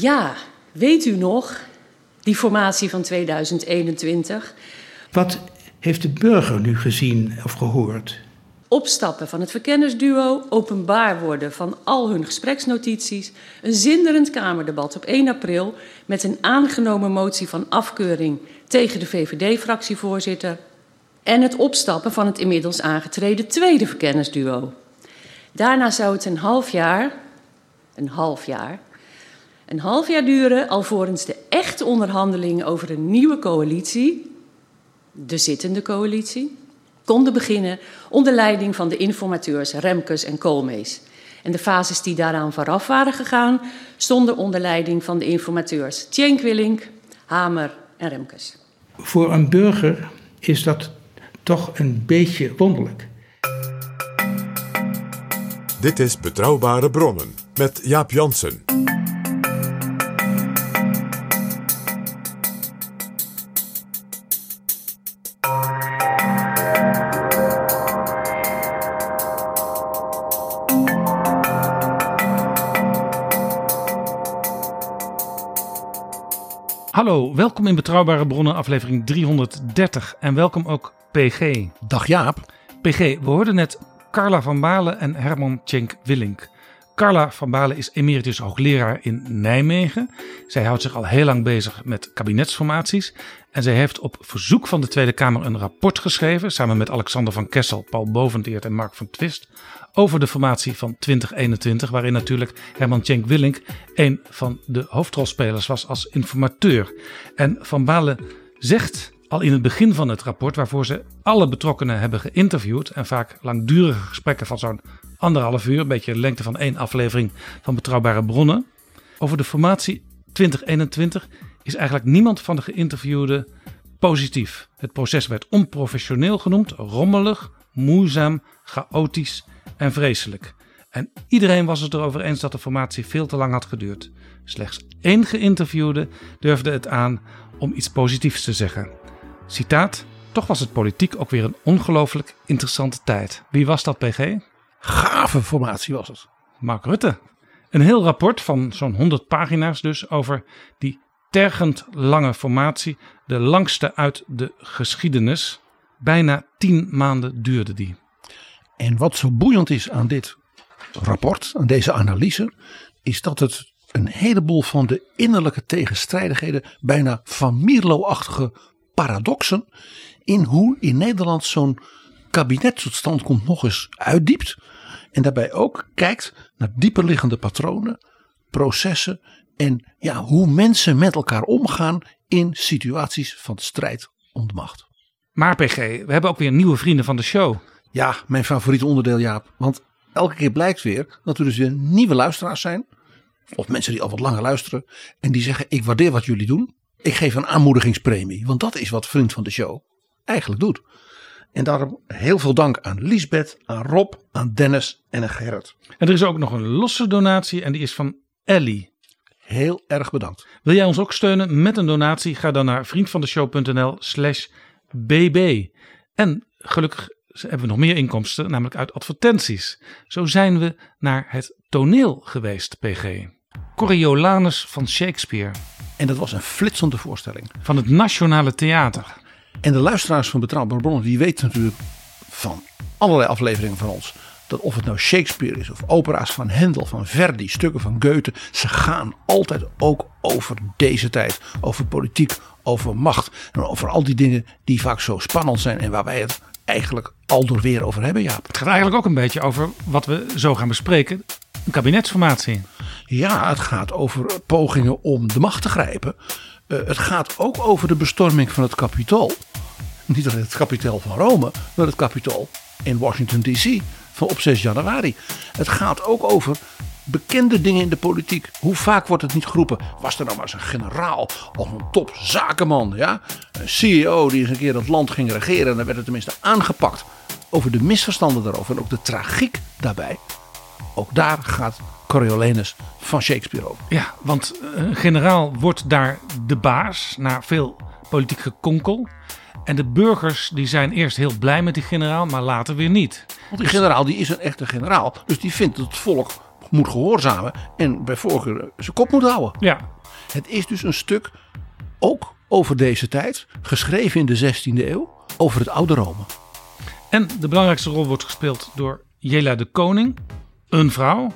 Ja, weet u nog, die formatie van 2021? Wat heeft de burger nu gezien of gehoord? Opstappen van het verkennersduo, openbaar worden van al hun gespreksnotities, een zinderend Kamerdebat op 1 april met een aangenomen motie van afkeuring tegen de VVD-fractievoorzitter en het opstappen van het inmiddels aangetreden tweede verkennersduo. Daarna zou het een half jaar, een half jaar, een half jaar duren alvorens de echte onderhandelingen over een nieuwe coalitie, de zittende coalitie, konden beginnen onder leiding van de informateurs Remkes en Koolmees. En de fases die daaraan vooraf waren gegaan, stonden onder leiding van de informateurs Tjenk Willink, Hamer en Remkes. Voor een burger is dat toch een beetje wonderlijk. Dit is Betrouwbare Bronnen met Jaap Jansen. Hallo, welkom in Betrouwbare Bronnen, aflevering 330. En welkom ook PG. Dag Jaap. PG, we hoorden net Carla van Balen en Herman Tjenk Willink. Carla van Balen is emeritus hoogleraar in Nijmegen. Zij houdt zich al heel lang bezig met kabinetsformaties. En zij heeft op verzoek van de Tweede Kamer een rapport geschreven, samen met Alexander van Kessel, Paul Boventeert en Mark van Twist, over de formatie van 2021, waarin natuurlijk Herman Tjenk Willink een van de hoofdrolspelers was als informateur. En Van Balen zegt al in het begin van het rapport, waarvoor ze alle betrokkenen hebben geïnterviewd en vaak langdurige gesprekken van zo'n anderhalf uur, een beetje de lengte van één aflevering van Betrouwbare Bronnen, over de formatie 2021 is eigenlijk niemand van de geïnterviewden positief. Het proces werd onprofessioneel genoemd, rommelig, moeizaam, chaotisch en vreselijk. En iedereen was het erover eens dat de formatie veel te lang had geduurd. Slechts één geïnterviewde durfde het aan om iets positiefs te zeggen. Citaat: Toch was het politiek ook weer een ongelooflijk interessante tijd. Wie was dat, PG? Gave formatie was het. Mark Rutte. Een heel rapport van zo'n 100 pagina's dus over die tergend lange formatie. De langste uit de geschiedenis. Bijna 10 maanden duurde die. En wat zo boeiend is aan dit rapport, aan deze analyse, is dat het een heleboel van de innerlijke tegenstrijdigheden, bijna Van Mierlo-achtige paradoxen, in hoe in Nederland zo'n kabinet tot stand komt nog eens uitdiept. En daarbij ook kijkt naar dieperliggende patronen, processen en ja, hoe mensen met elkaar omgaan in situaties van strijd om de macht. Maar PG, we hebben ook weer nieuwe vrienden van de show. Ja, mijn favoriete onderdeel Jaap. Want elke keer blijkt weer dat er dus weer nieuwe luisteraars zijn. Of mensen die al wat langer luisteren. En die zeggen ik waardeer wat jullie doen. Ik geef een aanmoedigingspremie. Want dat is wat vriend van de show eigenlijk doet. En daarom heel veel dank aan Lisbeth, aan Rob, aan Dennis en aan Gerrit. En er is ook nog een losse donatie en die is van Ellie. Heel erg bedankt. Wil jij ons ook steunen met een donatie? Ga dan naar vriendvandeshow.nl slash bb. En gelukkig hebben we nog meer inkomsten, namelijk uit advertenties. Zo zijn we naar het toneel geweest, PG. Coriolanus van Shakespeare. En dat was een flitsende voorstelling. Van het Nationale Theater. En de luisteraars van Betrouwbare Bronnen die weten natuurlijk van allerlei afleveringen van ons dat of het nou Shakespeare is of opera's van Handel, van Verdi, stukken van Goethe, ze gaan altijd ook over deze tijd, over politiek, over macht en over al die dingen die vaak zo spannend zijn en waar wij het eigenlijk al door weer over hebben, Jaap. Het gaat eigenlijk ook een beetje over wat we zo gaan bespreken. Een kabinetsformatie. Ja, het gaat over pogingen om de macht te grijpen. Uh, het gaat ook over de bestorming van het kapitool. Niet alleen het kapitool van Rome, maar het kapitool in Washington DC van op 6 januari. Het gaat ook over bekende dingen in de politiek. Hoe vaak wordt het niet geroepen? Was er nou maar eens een generaal of een topzakenman, ja? Een CEO die eens een keer het land ging regeren en dan werd het tenminste aangepakt. Over de misverstanden daarover en ook de tragiek daarbij. Ook daar gaat Coriolanus van Shakespeare over. Ja, want een generaal wordt daar de baas na veel politiek gekonkel. En de burgers die zijn eerst heel blij met die generaal, maar later weer niet. Want die generaal die is een echte generaal. Dus die vindt dat het volk moet gehoorzamen en bij voorkeur zijn kop moet houden. Ja. Het is dus een stuk ook over deze tijd, geschreven in de 16e eeuw, over het oude Rome. En de belangrijkste rol wordt gespeeld door Jela de Koning, een vrouw.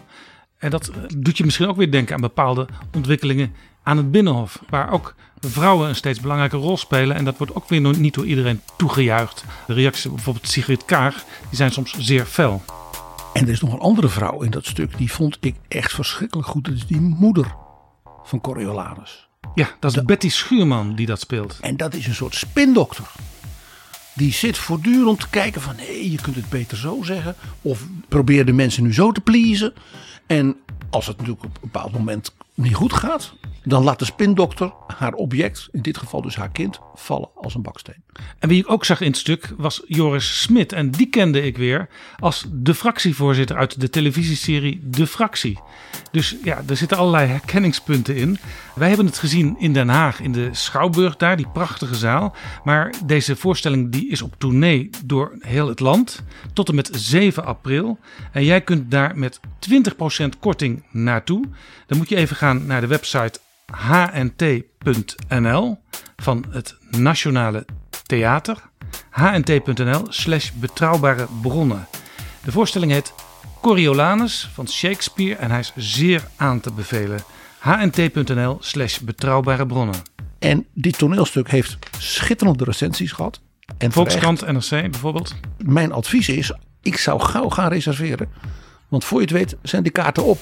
En dat doet je misschien ook weer denken aan bepaalde ontwikkelingen aan het Binnenhof. Waar ook vrouwen een steeds belangrijke rol spelen. En dat wordt ook weer niet door iedereen toegejuicht. De reacties bijvoorbeeld Sigrid Kaag, die zijn soms zeer fel. En er is nog een andere vrouw in dat stuk. Die vond ik echt verschrikkelijk goed. Dat is die moeder van Coriolanus. Ja, dat is Betty Schuurman die dat speelt. En dat is een soort spindokter. Die zit voortdurend te kijken van... hé, je kunt het beter zo zeggen. Of probeer de mensen nu zo te pleasen. En als het natuurlijk op een bepaald moment niet goed gaat, dan laat de spindokter haar object, in dit geval dus haar kind, vallen als een baksteen. En wie ik ook zag in het stuk was Joris Smit. En die kende ik weer als de fractievoorzitter uit de televisieserie De Fractie. Dus ja, er zitten allerlei herkenningspunten in. Wij hebben het gezien in Den Haag, in de Schouwburg daar, die prachtige zaal. Maar deze voorstelling die is op tournee door heel het land tot en met 7 april. En jij kunt daar met 20% korting naartoe. Dan moet je even gaan naar de website hnt.nl van het Nationale Theater. hnt.nl slash betrouwbare bronnen. De voorstelling heet Coriolanus van Shakespeare en hij is zeer aan te bevelen. hnt.nl slash betrouwbare bronnen. En dit toneelstuk heeft schitterende recensies gehad. En Volkskrant, NRC bijvoorbeeld. Mijn advies is, ik zou gauw gaan reserveren. Want voor je het weet zijn de kaarten op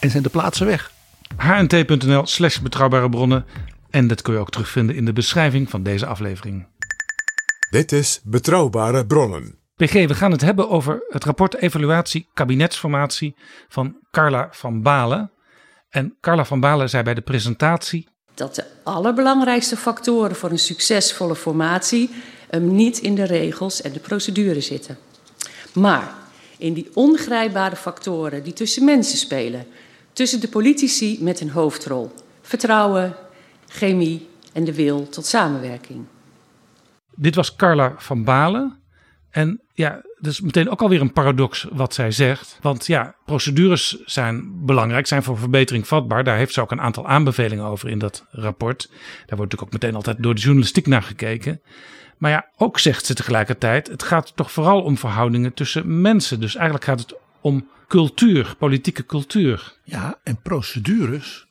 en zijn de plaatsen weg hnt.nl slash betrouwbare bronnen. En dat kun je ook terugvinden in de beschrijving van deze aflevering. Dit is Betrouwbare Bronnen. PG, we gaan het hebben over het rapport Evaluatie Kabinetsformatie van Carla van Balen. En Carla van Balen zei bij de presentatie... Dat de allerbelangrijkste factoren voor een succesvolle formatie... hem niet in de regels en de procedure zitten. Maar in die ongrijpbare factoren die tussen mensen spelen tussen de politici met een hoofdrol. Vertrouwen, chemie en de wil tot samenwerking. Dit was Carla van Balen. En ja, dat is meteen ook alweer een paradox wat zij zegt. Want ja, procedures zijn belangrijk, zijn voor verbetering vatbaar. Daar heeft ze ook een aantal aanbevelingen over in dat rapport. Daar wordt natuurlijk ook meteen altijd door de journalistiek naar gekeken. Maar ja, ook zegt ze tegelijkertijd, het gaat toch vooral om verhoudingen tussen mensen. Dus eigenlijk gaat het om cultuur, politieke cultuur. Ja, en procedures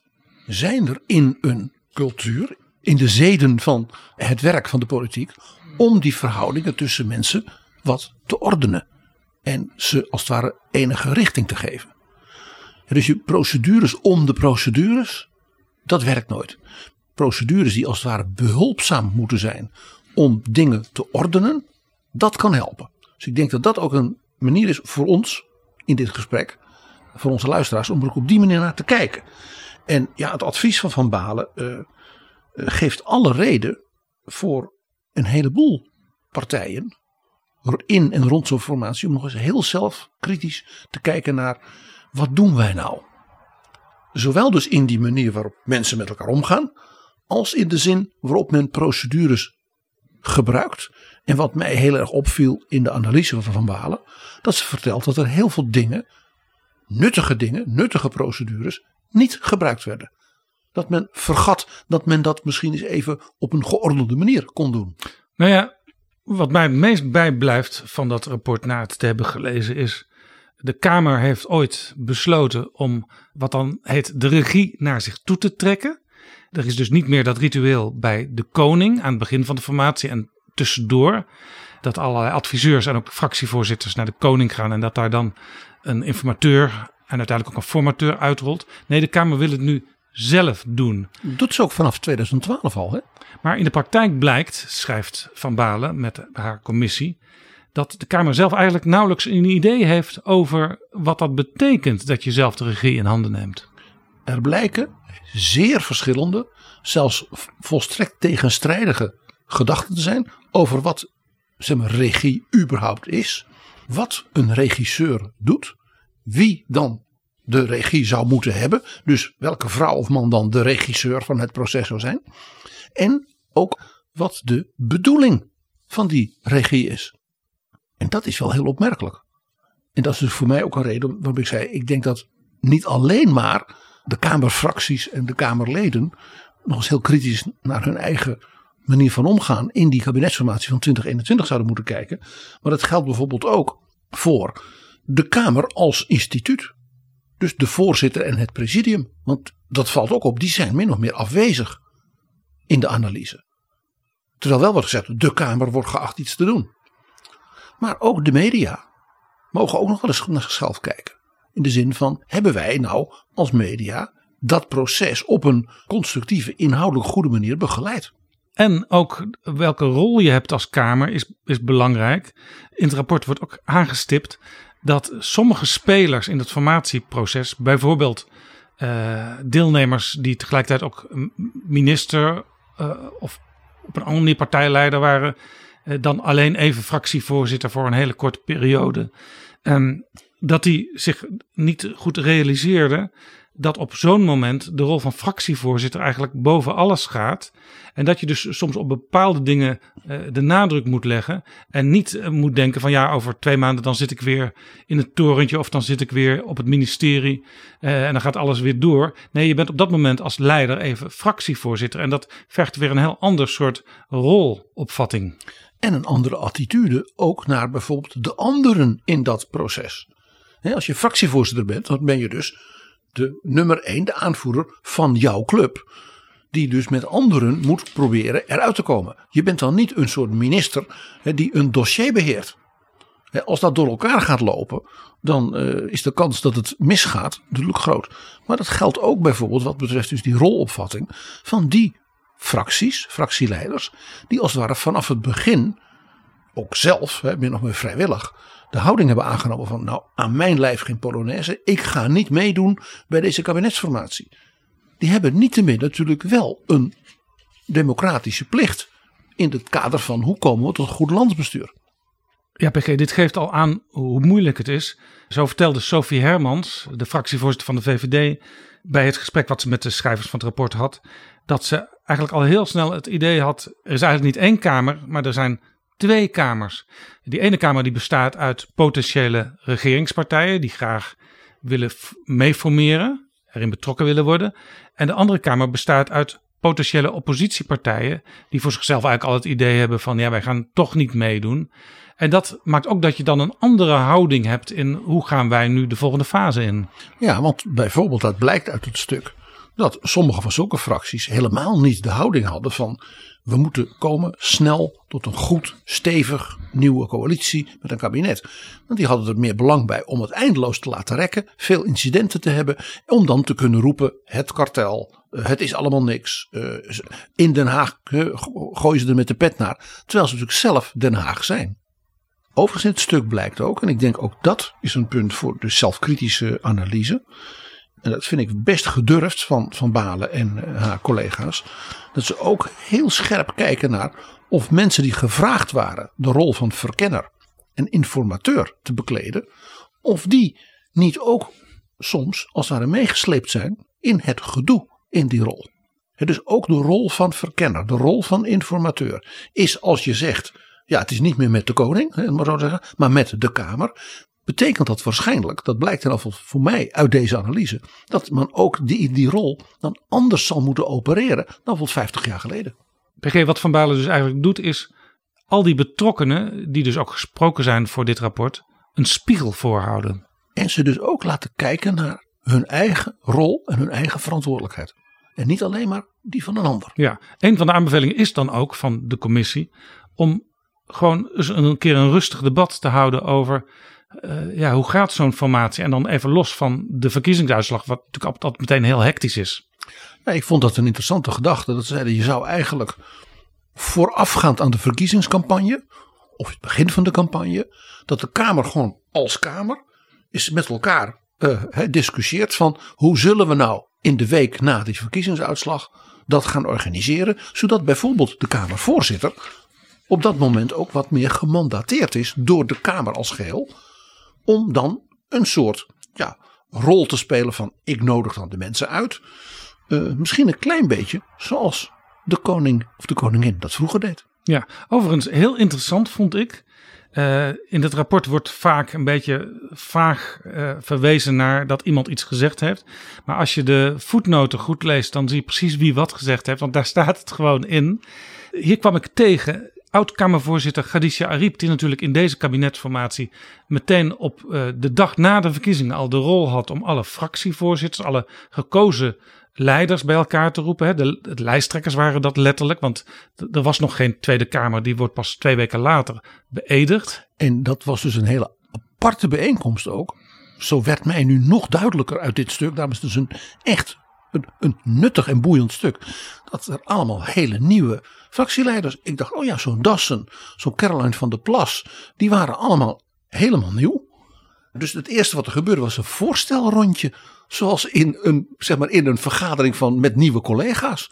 zijn er in een cultuur, in de zeden van het werk van de politiek, om die verhoudingen tussen mensen wat te ordenen. En ze als het ware enige richting te geven. Dus je procedures om de procedures, dat werkt nooit. Procedures die als het ware behulpzaam moeten zijn om dingen te ordenen, dat kan helpen. Dus ik denk dat dat ook een manier is voor ons in dit gesprek. Voor onze luisteraars om er ook op die manier naar te kijken. En ja, het advies van Van Balen uh, geeft alle reden voor een heleboel partijen. In en rond zo'n formatie. Om nog eens heel zelf kritisch te kijken naar wat doen wij nou. Zowel dus in die manier waarop mensen met elkaar omgaan. Als in de zin waarop men procedures gebruikt. En wat mij heel erg opviel in de analyse van Van Balen, dat ze vertelt dat er heel veel dingen, nuttige dingen, nuttige procedures, niet gebruikt werden. Dat men vergat dat men dat misschien eens even op een geordende manier kon doen. Nou ja, wat mij het meest bijblijft van dat rapport na het te hebben gelezen is De Kamer heeft ooit besloten om wat dan heet de regie naar zich toe te trekken. Er is dus niet meer dat ritueel bij de koning aan het begin van de formatie en tussendoor. Dat allerlei adviseurs en ook fractievoorzitters naar de koning gaan en dat daar dan een informateur en uiteindelijk ook een formateur uitrolt. Nee, de Kamer wil het nu zelf doen. Doet ze ook vanaf 2012 al, hè? Maar in de praktijk blijkt, schrijft Van Balen met haar commissie, dat de Kamer zelf eigenlijk nauwelijks een idee heeft over wat dat betekent dat je zelf de regie in handen neemt. Er blijken zeer verschillende, zelfs volstrekt tegenstrijdige gedachten te zijn over wat zeg maar, regie überhaupt is, wat een regisseur doet, wie dan de regie zou moeten hebben, dus welke vrouw of man dan de regisseur van het proces zou zijn, en ook wat de bedoeling van die regie is. En dat is wel heel opmerkelijk. En dat is dus voor mij ook een reden waarom ik zei: ik denk dat niet alleen maar de Kamerfracties en de Kamerleden nog eens heel kritisch naar hun eigen manier van omgaan in die kabinetsformatie van 2021 zouden moeten kijken. Maar dat geldt bijvoorbeeld ook voor de Kamer als instituut. Dus de voorzitter en het presidium. Want dat valt ook op, die zijn min of meer afwezig in de analyse. Terwijl wel wordt gezegd, de Kamer wordt geacht iets te doen. Maar ook de media mogen ook nog wel eens naar zichzelf kijken. In de zin van, hebben wij nou als media dat proces op een constructieve, inhoudelijk goede manier begeleid? En ook welke rol je hebt als Kamer is, is belangrijk. In het rapport wordt ook aangestipt dat sommige spelers in het formatieproces, bijvoorbeeld uh, deelnemers die tegelijkertijd ook minister uh, of op een andere manier partijleider waren, uh, dan alleen even fractievoorzitter voor een hele korte periode. Um, dat die zich niet goed realiseerden dat op zo'n moment de rol van fractievoorzitter eigenlijk boven alles gaat. En dat je dus soms op bepaalde dingen uh, de nadruk moet leggen. En niet uh, moet denken van ja, over twee maanden dan zit ik weer in het torentje of dan zit ik weer op het ministerie. Uh, en dan gaat alles weer door. Nee, je bent op dat moment als leider even fractievoorzitter. En dat vergt weer een heel ander soort rolopvatting. En een andere attitude ook naar bijvoorbeeld de anderen in dat proces. Als je fractievoorzitter bent, dan ben je dus de nummer 1, de aanvoerder van jouw club. Die dus met anderen moet proberen eruit te komen. Je bent dan niet een soort minister die een dossier beheert. He, als dat door elkaar gaat lopen, dan uh, is de kans dat het misgaat natuurlijk groot. Maar dat geldt ook bijvoorbeeld wat betreft dus die rolopvatting van die fracties, fractieleiders, die als het ware vanaf het begin ook zelf, hè, min of meer vrijwillig, de houding hebben aangenomen van nou aan mijn lijf geen Polonaise, ik ga niet meedoen bij deze kabinetsformatie. Die hebben niettemin natuurlijk wel een democratische plicht in het kader van hoe komen we tot goed landsbestuur. Ja, PG, dit geeft al aan hoe moeilijk het is. Zo vertelde Sophie Hermans, de fractievoorzitter van de VVD, bij het gesprek wat ze met de schrijvers van het rapport had, dat ze eigenlijk al heel snel het idee had: er is eigenlijk niet één kamer, maar er zijn twee kamers. Die ene kamer die bestaat uit potentiële regeringspartijen die graag willen meeformeren, erin betrokken willen worden. En de andere kamer bestaat uit potentiële oppositiepartijen die voor zichzelf eigenlijk al het idee hebben van ja, wij gaan toch niet meedoen. En dat maakt ook dat je dan een andere houding hebt in hoe gaan wij nu de volgende fase in. Ja, want bijvoorbeeld dat blijkt uit het stuk dat sommige van zulke fracties helemaal niet de houding hadden van we moeten komen snel tot een goed, stevig nieuwe coalitie met een kabinet. Want die hadden er meer belang bij om het eindeloos te laten rekken, veel incidenten te hebben, om dan te kunnen roepen: het kartel, eh, het is allemaal niks. Eh, in Den Haag gooien ze er met de pet naar, terwijl ze natuurlijk zelf Den Haag zijn. Overigens in het stuk blijkt ook, en ik denk ook dat is een punt voor de zelfkritische analyse en dat vind ik best gedurfd van, van Balen en uh, haar collega's, dat ze ook heel scherp kijken naar of mensen die gevraagd waren de rol van verkenner en informateur te bekleden, of die niet ook soms als het ware meegesleept zijn in het gedoe in die rol. Is ook de rol van verkenner, de rol van informateur, is als je zegt, ja het is niet meer met de koning, maar, zo zeggen, maar met de Kamer betekent dat waarschijnlijk, dat blijkt in geval voor mij uit deze analyse, dat men ook die, die rol dan anders zal moeten opereren dan bijvoorbeeld 50 jaar geleden. PG, wat Van Balen dus eigenlijk doet, is al die betrokkenen, die dus ook gesproken zijn voor dit rapport, een spiegel voorhouden. En ze dus ook laten kijken naar hun eigen rol en hun eigen verantwoordelijkheid. En niet alleen maar die van een ander. Ja, een van de aanbevelingen is dan ook van de commissie om gewoon eens een keer een rustig debat te houden over uh, ja, hoe gaat zo'n formatie? En dan even los van de verkiezingsuitslag, wat natuurlijk altijd meteen heel hectisch is. Ja, ik vond dat een interessante gedachte. Dat zeiden je zou eigenlijk voorafgaand aan de verkiezingscampagne, of het begin van de campagne, dat de Kamer gewoon als Kamer is met elkaar uh, discussieert van hoe zullen we nou in de week na die verkiezingsuitslag dat gaan organiseren, zodat bijvoorbeeld de Kamervoorzitter op dat moment ook wat meer gemandateerd is door de Kamer als geheel, om dan een soort ja, rol te spelen van ik nodig dan de mensen uit. Uh, misschien een klein beetje zoals de koning of de koningin dat vroeger deed. Ja, overigens heel interessant vond ik. Uh, in het rapport wordt vaak een beetje vaag uh, verwezen naar dat iemand iets gezegd heeft. Maar als je de voetnoten goed leest, dan zie je precies wie wat gezegd heeft. Want daar staat het gewoon in. Hier kwam ik tegen oud-Kamervoorzitter Khadija Ariep, die natuurlijk in deze kabinetsformatie meteen op uh, de dag na de verkiezingen al de rol had om alle fractievoorzitters, alle gekozen leiders bij elkaar te roepen. Hè. De, lijsttrekkers waren dat letterlijk, want er was nog geen Tweede Kamer, die wordt pas twee weken later beëdigd. En dat was dus een hele aparte bijeenkomst ook. Zo werd mij nu nog duidelijker uit dit stuk. Het dus een echt een, nuttig en boeiend stuk. Dat er allemaal hele nieuwe fractieleiders. Ik dacht, oh ja, zo'n Dassen, zo'n Caroline van der Plas. Die waren allemaal helemaal nieuw. Dus het eerste wat er gebeurde was een voorstelrondje. Zoals in een, zeg maar, in een vergadering van, met nieuwe collega's.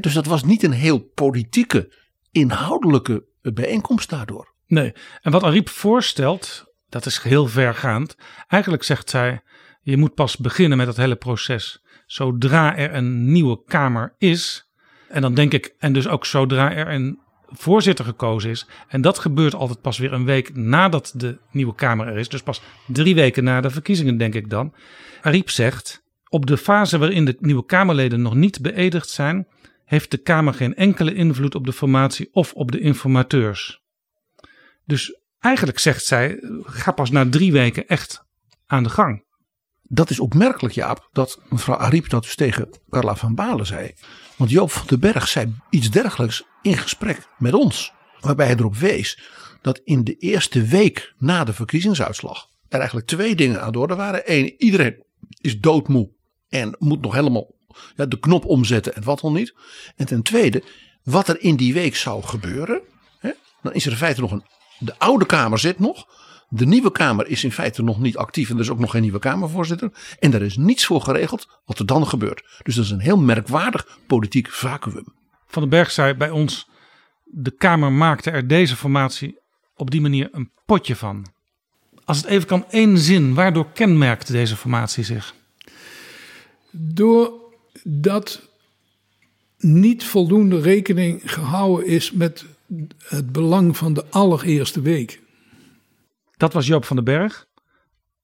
dus dat was niet een heel politieke, inhoudelijke bijeenkomst daardoor. Nee, en wat Ariep voorstelt, dat is heel vergaand. Eigenlijk zegt zij, je moet pas beginnen met dat hele proces zodra er een nieuwe Kamer is. En dan denk ik, en dus ook zodra er een voorzitter gekozen is. En dat gebeurt altijd pas weer een week nadat de nieuwe Kamer er is. Dus pas drie weken na de verkiezingen, denk ik dan. Ariep zegt: Op de fase waarin de nieuwe Kamerleden nog niet beëdigd zijn, heeft de Kamer geen enkele invloed op de formatie of op de informateurs. Dus eigenlijk zegt zij: ga pas na drie weken echt aan de gang dat is opmerkelijk, Jaap, dat mevrouw Ariep dat dus tegen Carla van Balen zei. Want Joop van den Berg zei iets dergelijks in gesprek met ons. Waarbij hij erop wees dat in de eerste week na de verkiezingsuitslag er eigenlijk twee dingen aan de orde waren. Eén, iedereen is doodmoe en moet nog helemaal ja, de knop omzetten en wat dan niet. En ten tweede, wat er in die week zou gebeuren. Hè, dan is er in feite nog een. De oude Kamer zit nog. De nieuwe Kamer is in feite nog niet actief en er is ook nog geen nieuwe Kamervoorzitter. En daar is niets voor geregeld wat er dan gebeurt. Dus dat is een heel merkwaardig politiek vacuüm. Van den Berg zei bij ons: de Kamer maakte er deze formatie op die manier een potje van. Als het even kan, één zin. Waardoor kenmerkt deze formatie zich? Doordat niet voldoende rekening gehouden is met het belang van de allereerste week. Dat was Joop van den Berg.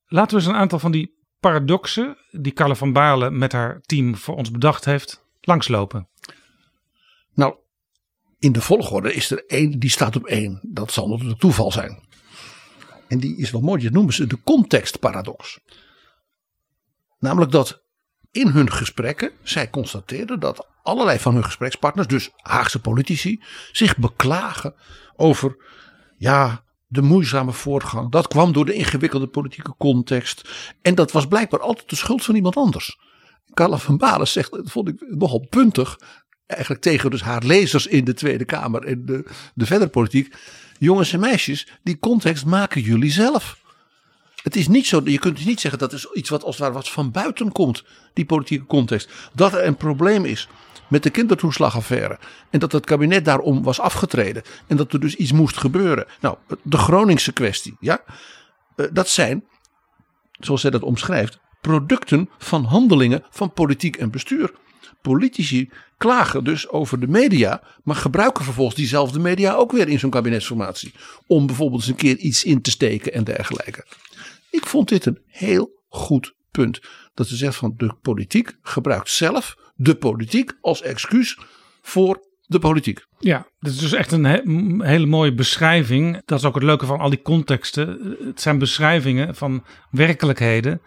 Laten we eens een aantal van die paradoxen die Carla van Baarle met haar team voor ons bedacht heeft, langslopen. Nou, in de volgorde is er één die staat op één. Dat zal natuurlijk toeval zijn. En die is wel mooi, dat noemen ze de contextparadox. Namelijk dat in hun gesprekken zij constateerden dat allerlei van hun gesprekspartners, dus Haagse politici, zich beklagen over ja, de moeizame voortgang. Dat kwam door de ingewikkelde politieke context. En dat was blijkbaar altijd de schuld van iemand anders. Carla van Balen zegt, dat vond ik nogal puntig. Eigenlijk tegen dus haar lezers in de Tweede Kamer en de, de verdere politiek. Jongens en meisjes, die context maken jullie zelf. Het is niet zo, je kunt dus niet zeggen dat is iets wat als ware wat van buiten komt, die politieke context. Dat er een probleem is met de kindertoeslagaffaire. En dat het kabinet daarom was afgetreden. En dat er dus iets moest gebeuren. Nou, de Groningse kwestie. Ja, eh, dat zijn, zoals zij dat omschrijft, producten van handelingen van politiek en bestuur. Politici klagen dus over de media, maar gebruiken vervolgens diezelfde media ook weer in zo'n kabinetsformatie. Om bijvoorbeeld eens een keer iets in te steken en dergelijke. Ik vond dit een heel goed punt. Dat ze zegt van de politiek gebruikt zelf de politiek als excuus voor de politiek. Ja, dit is dus echt een he- hele mooie beschrijving. Dat is ook het leuke van al die contexten. Het zijn beschrijvingen van werkelijkheden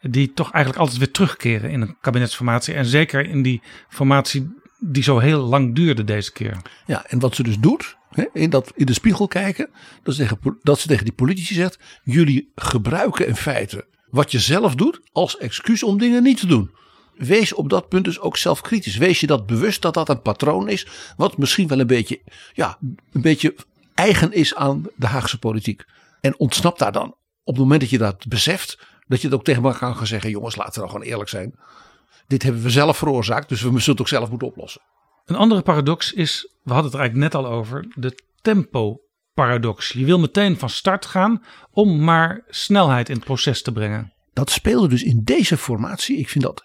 die toch eigenlijk altijd weer terugkeren in een kabinetsformatie. En zeker in die formatie die zo heel lang duurde deze keer. Ja, en wat ze dus doet, hè, in, dat, in de spiegel kijken, dat ze, tegen, dat ze tegen die politici zegt: jullie gebruiken in feite wat je zelf doet als excuus om dingen niet te doen. Wees op dat punt dus ook zelfkritisch. Wees je dat bewust dat dat een patroon is, wat misschien wel een beetje, ja, een beetje eigen is aan de Haagse politiek. En ontsnap daar dan op het moment dat je dat beseft, dat je het ook tegen elkaar kan gaan zeggen: jongens, laten we nou gewoon eerlijk zijn. Dit hebben we zelf veroorzaakt, dus we zullen het ook zelf moeten oplossen. Een andere paradox is, we hadden het er eigenlijk net al over, de tempo-paradox. Je wil meteen van start gaan om maar snelheid in het proces te brengen. Dat speelde dus in deze formatie. Ik vind dat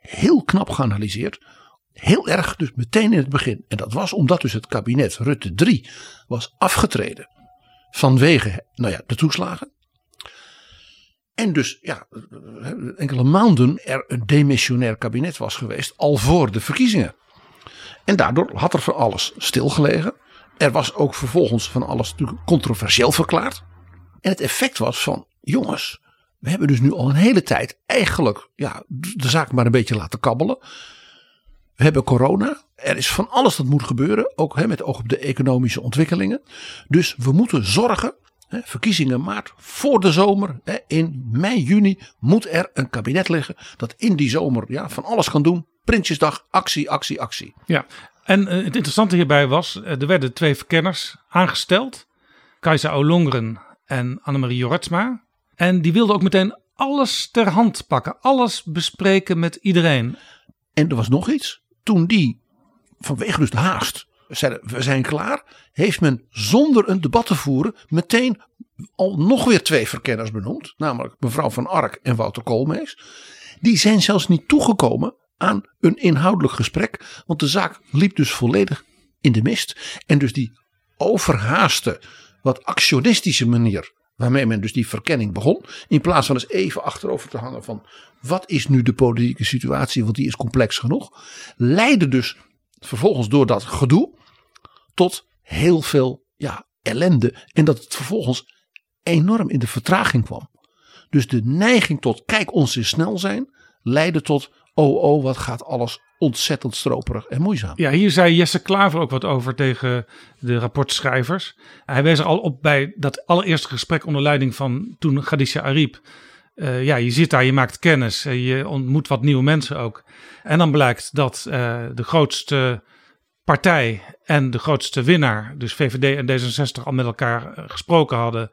heel knap geanalyseerd. Heel erg dus meteen in het begin. En dat was omdat dus het kabinet Rutte 3 was afgetreden. Vanwege nou ja, de toeslagen. En dus ja, enkele maanden er een demissionair kabinet was geweest. Al voor de verkiezingen. En daardoor had er van alles stilgelegen. Er was ook vervolgens van alles natuurlijk controversieel verklaard. En het effect was van jongens. We hebben dus nu al een hele tijd eigenlijk ja, de zaak maar een beetje laten kabbelen. We hebben corona. Er is van alles dat moet gebeuren. Ook hè, met oog op de economische ontwikkelingen. Dus we moeten zorgen. Hè, verkiezingen maart voor de zomer. Hè, in mei, juni moet er een kabinet liggen. Dat in die zomer ja, van alles kan doen. Prinsjesdag, actie, actie, actie. Ja, en uh, het interessante hierbij was. Uh, er werden twee verkenners aangesteld. Kajsa Olongren en Annemarie Jorritsma. En die wilden ook meteen alles ter hand pakken. Alles bespreken met iedereen. En er was nog iets. Toen die vanwege dus de haast zeiden we zijn klaar. Heeft men zonder een debat te voeren meteen al nog weer twee verkenners benoemd. Namelijk mevrouw van Ark en Wouter Koolmees. Die zijn zelfs niet toegekomen aan een inhoudelijk gesprek. Want de zaak liep dus volledig in de mist. En dus die overhaaste, wat actionistische manier waarmee men dus die verkenning begon. In plaats van eens even achterover te hangen van wat is nu de politieke situatie, want die is complex genoeg. Leidde dus vervolgens door dat gedoe tot heel veel ja, ellende. En dat het vervolgens enorm in de vertraging kwam. Dus de neiging tot kijk ons eens snel zijn leidde tot oh oh wat gaat alles ontzettend stroperig en moeizaam. Ja, hier zei Jesse Klaver ook wat over tegen de rapportschrijvers. Hij wees er al op bij dat allereerste gesprek onder leiding van toen Khadija Ariep. Uh, ja, je zit daar, je maakt kennis, je ontmoet wat nieuwe mensen ook. En dan blijkt dat uh, de grootste partij en de grootste winnaar, dus VVD en D66, al met elkaar gesproken hadden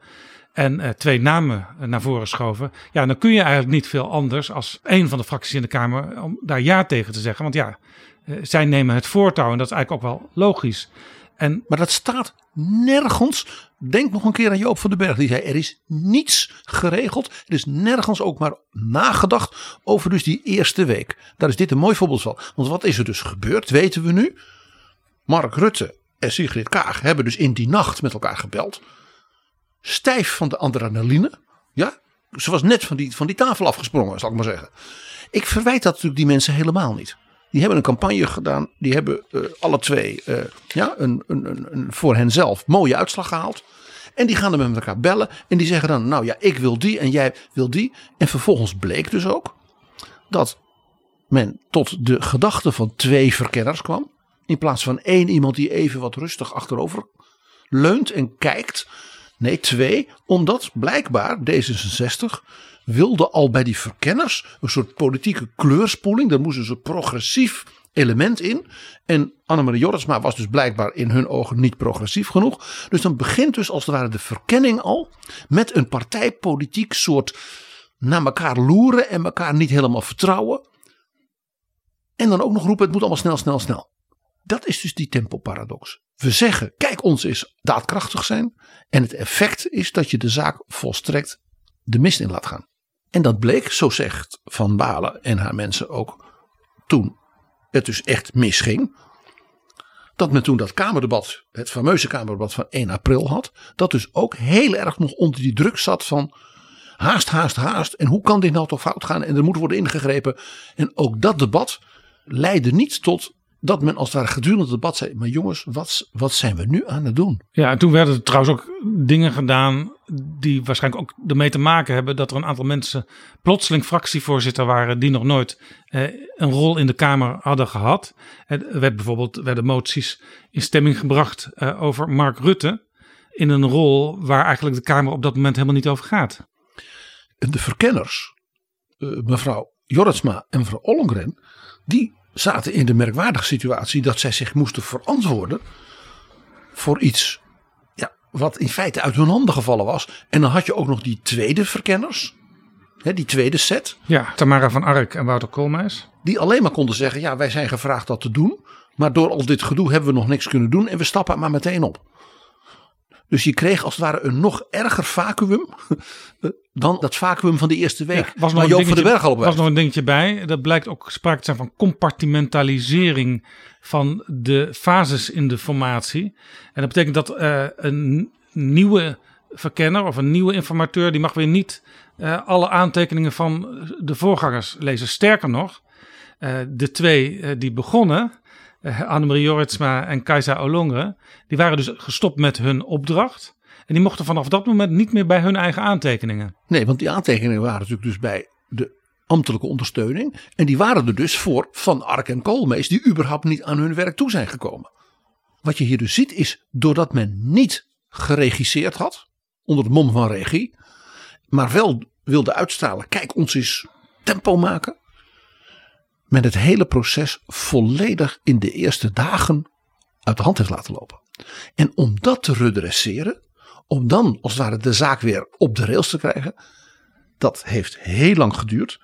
en uh, twee namen naar voren schoven. Ja, dan kun je eigenlijk niet veel anders als een van de fracties in de Kamer om daar ja tegen te zeggen. Want ja, uh, zij nemen het voortouw en dat is eigenlijk ook wel logisch. En, maar dat staat nergens. Denk nog een keer aan Joop van den Berg. Die zei er is niets geregeld. Er is nergens ook maar nagedacht over dus die eerste week. Daar is dit een mooi voorbeeld van. Want wat is er dus gebeurd weten we nu. Mark Rutte en Sigrid Kaag hebben dus in die nacht met elkaar gebeld stijf van de adrenaline. Ja, ze was net van die, van die tafel afgesprongen, zal ik maar zeggen. Ik verwijt dat natuurlijk die mensen helemaal niet. Die hebben een campagne gedaan. Die hebben uh, alle twee uh, ja, een, een, een, een, voor henzelf mooie uitslag gehaald. En die gaan dan met elkaar bellen. En die zeggen dan, nou ja, ik wil die en jij wil die. En vervolgens bleek dus ook dat men tot de gedachte van twee verkenners kwam. In plaats van één iemand die even wat rustig achterover leunt en kijkt. Nee, twee, omdat blijkbaar D66 wilde al bij die verkenners een soort politieke kleurspoeling. Daar moest dus een progressief element in. En Annemarie Jorritsma was dus blijkbaar in hun ogen niet progressief genoeg. Dus dan begint dus als het ware de verkenning al met een partijpolitiek soort naar elkaar loeren en elkaar niet helemaal vertrouwen. En dan ook nog roepen het moet allemaal snel, snel, snel. Dat is dus die tempoparadox. We zeggen, kijk ons eens daadkrachtig zijn. En het effect is dat je de zaak volstrekt de mist in laat gaan. En dat bleek, zo zegt Van Balen en haar mensen ook toen het dus echt misging. Dat men toen dat Kamerdebat, het fameuze Kamerdebat van 1 april had. Dat dus ook heel erg nog onder die druk zat van haast, haast, haast. En hoe kan dit nou toch fout gaan? En er moet worden ingegrepen. En ook dat debat leidde niet tot dat men als het ware gedurende het debat zei: Maar jongens, wat, wat zijn we nu aan het doen? Ja, en toen werden er trouwens ook dingen gedaan. die waarschijnlijk ook ermee te maken hebben. dat er een aantal mensen plotseling fractievoorzitter waren. die nog nooit eh, een rol in de Kamer hadden gehad. Er werd bijvoorbeeld, werden moties in stemming gebracht eh, over Mark Rutte. in een rol waar eigenlijk de Kamer op dat moment helemaal niet over gaat. En de verkenners, eh, mevrouw Jorritsma en mevrouw Ollongren. die zaten in de merkwaardige situatie dat zij zich moesten verantwoorden voor iets ja, wat in feite uit hun handen gevallen was. En dan had je ook nog die tweede verkenners, hè, die tweede set. Ja, Tamara van Ark en Wouter Koolmeis. Die alleen maar konden zeggen, ja wij zijn gevraagd dat te doen. Maar door al dit gedoe hebben we nog niks kunnen doen en we stappen maar meteen op. Dus je kreeg als het ware een nog erger vacuüm dan dat vacuüm van de eerste week. Ja, was nog Joop van dingetje- den Berg al op was nog een dingetje bij. Dat blijkt ook sprake te zijn van compartimentalisering van de fases in de formatie. En dat betekent dat eh, een nieuwe verkenner of een nieuwe informateur, die mag weer niet eh, alle aantekeningen van de voorgangers lezen. Sterker nog, eh, de twee die begonnen, Annemarie Jorritsma en Kajsa Olongren, die waren dus gestopt met hun opdracht. En die mochten vanaf dat moment niet meer bij hun eigen aantekeningen. Nee, want die aantekeningen waren natuurlijk dus bij de ambtelijke ondersteuning. En die waren er dus voor Van Ark en Koolmees die überhaupt niet aan hun werk toe zijn gekomen. Wat je hier dus ziet is, doordat men niet geregisseerd had, onder het mom van regie, maar wel wilde uitstralen, kijk ons eens tempo maken. Men het hele proces volledig in de eerste dagen uit de hand heeft laten lopen. En om dat te redresseren, om dan als het ware de zaak weer op de rails te krijgen, dat heeft heel lang geduurd.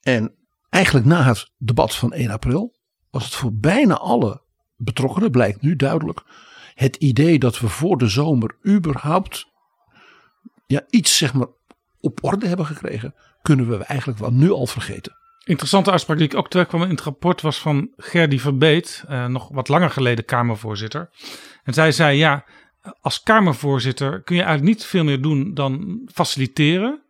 En eigenlijk na het debat van 1 april was het voor bijna alle betrokkenen, blijkt nu duidelijk, het idee dat we voor de zomer überhaupt ja, iets zeg maar op orde hebben gekregen, kunnen we eigenlijk wel nu al vergeten. Interessante uitspraak die ik ook terugkwam in het rapport was van Gerdy Verbeet, eh, nog wat langer geleden Kamervoorzitter. En zij zei ja, als Kamervoorzitter kun je eigenlijk niet veel meer doen dan faciliteren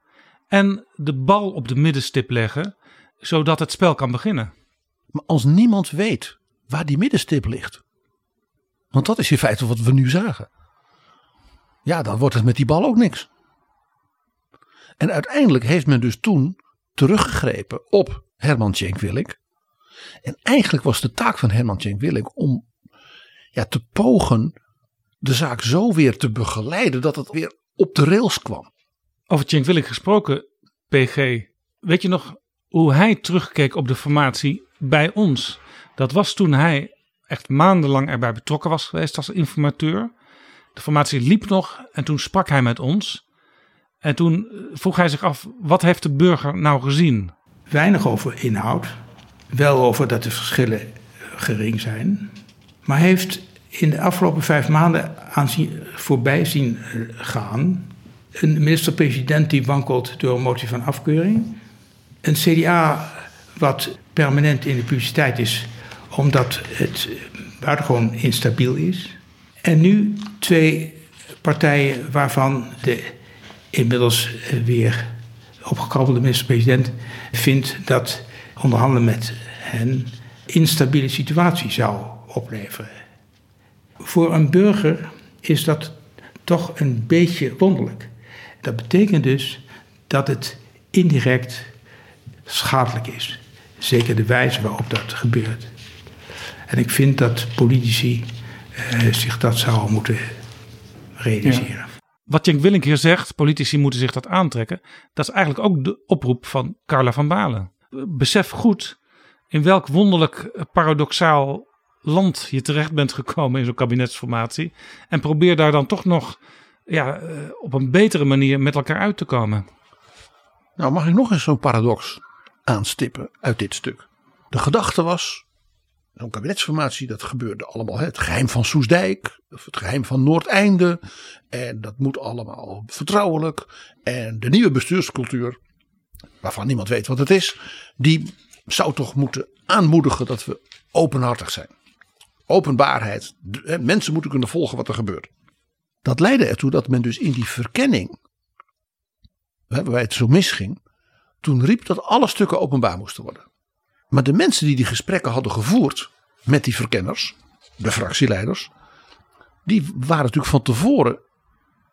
en de bal op de middenstip leggen, zodat het spel kan beginnen. Maar als niemand weet waar die middenstip ligt, want dat is in feite wat we nu zagen, ja, dan wordt het met die bal ook niks. En uiteindelijk heeft men dus toen teruggegrepen op Herman Tjenk Willink. En eigenlijk was de taak van Herman Tjenk Willink om ja, te pogen de zaak zo weer te begeleiden dat het weer op de rails kwam. Over Cenk Willink gesproken, PG. Weet je nog hoe hij terugkeek op de formatie bij ons? Dat was toen hij echt maandenlang erbij betrokken was geweest als informateur. De formatie liep nog en toen sprak hij met ons. En toen vroeg hij zich af, wat heeft de burger nou gezien? Weinig over inhoud. Wel over dat de verschillen gering zijn. Maar heeft in de afgelopen vijf maanden aan zien, voorbij zien eh, gaan. Een minister-president die wankelt door een motie van afkeuring. Een CDA wat permanent in de publiciteit is omdat het eh, buitengewoon instabiel is. En nu twee partijen waarvan de inmiddels eh, weer opgekrabbelde minister-president vindt dat onderhandelen met hen instabiele situatie zou opleveren. Voor een burger is dat toch een beetje wonderlijk. Dat betekent dus dat het indirect schadelijk is. Zeker de wijze waarop dat gebeurt. En ik vind dat politici eh, zich dat zouden moeten realiseren. Wat Cenk Willink hier zegt, politici moeten zich dat aantrekken. Dat is eigenlijk ook de oproep van Carla van Balen. Besef goed in welk wonderlijk paradoxaal land je terecht bent gekomen in zo'n kabinetsformatie. En probeer daar dan toch nog ja, eh, op een betere manier met elkaar uit te komen. Nou, mag ik nog eens zo'n paradox aanstippen uit dit stuk? De gedachte was, zo'n kabinetsformatie, dat gebeurde allemaal. hè, Het geheim van Soesdijk, het geheim van Noordeinde. En dat moet allemaal vertrouwelijk. En de nieuwe bestuurscultuur, waarvan niemand weet wat het is, die zou toch moeten aanmoedigen dat we openhartig zijn. Openbaarheid. Hè, Mensen moeten kunnen volgen wat er gebeurt. Dat leidde ertoe dat men dus in die verkenning, waarbij het zo misging, toen riep dat alle stukken openbaar moesten worden. Maar de mensen die die gesprekken hadden gevoerd, met die verkenners, de fractieleiders, die waren natuurlijk van tevoren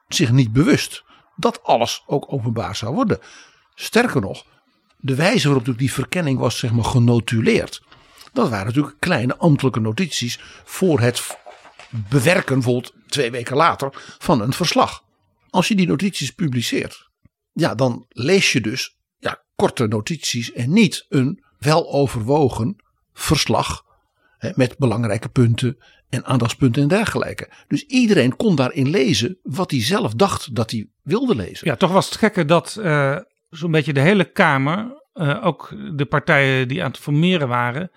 zich niet bewust dat alles ook openbaar zou worden. Sterker nog, de wijze waarop die verkenning was zeg maar, genotuleerd. Dat waren natuurlijk kleine ambtelijke notities voor het bewerken, bijvoorbeeld twee weken later, van een verslag. Als je die notities publiceert, ja, dan lees je dus ja, korte notities en niet een weloverwogen verslag hè, met belangrijke punten en aandachtspunten en dergelijke. Dus iedereen kon daarin lezen wat hij zelf dacht dat hij wilde lezen. Ja, toch was het gekke dat uh, zo'n beetje de hele Kamer, uh, ook de partijen die aan het formeren waren,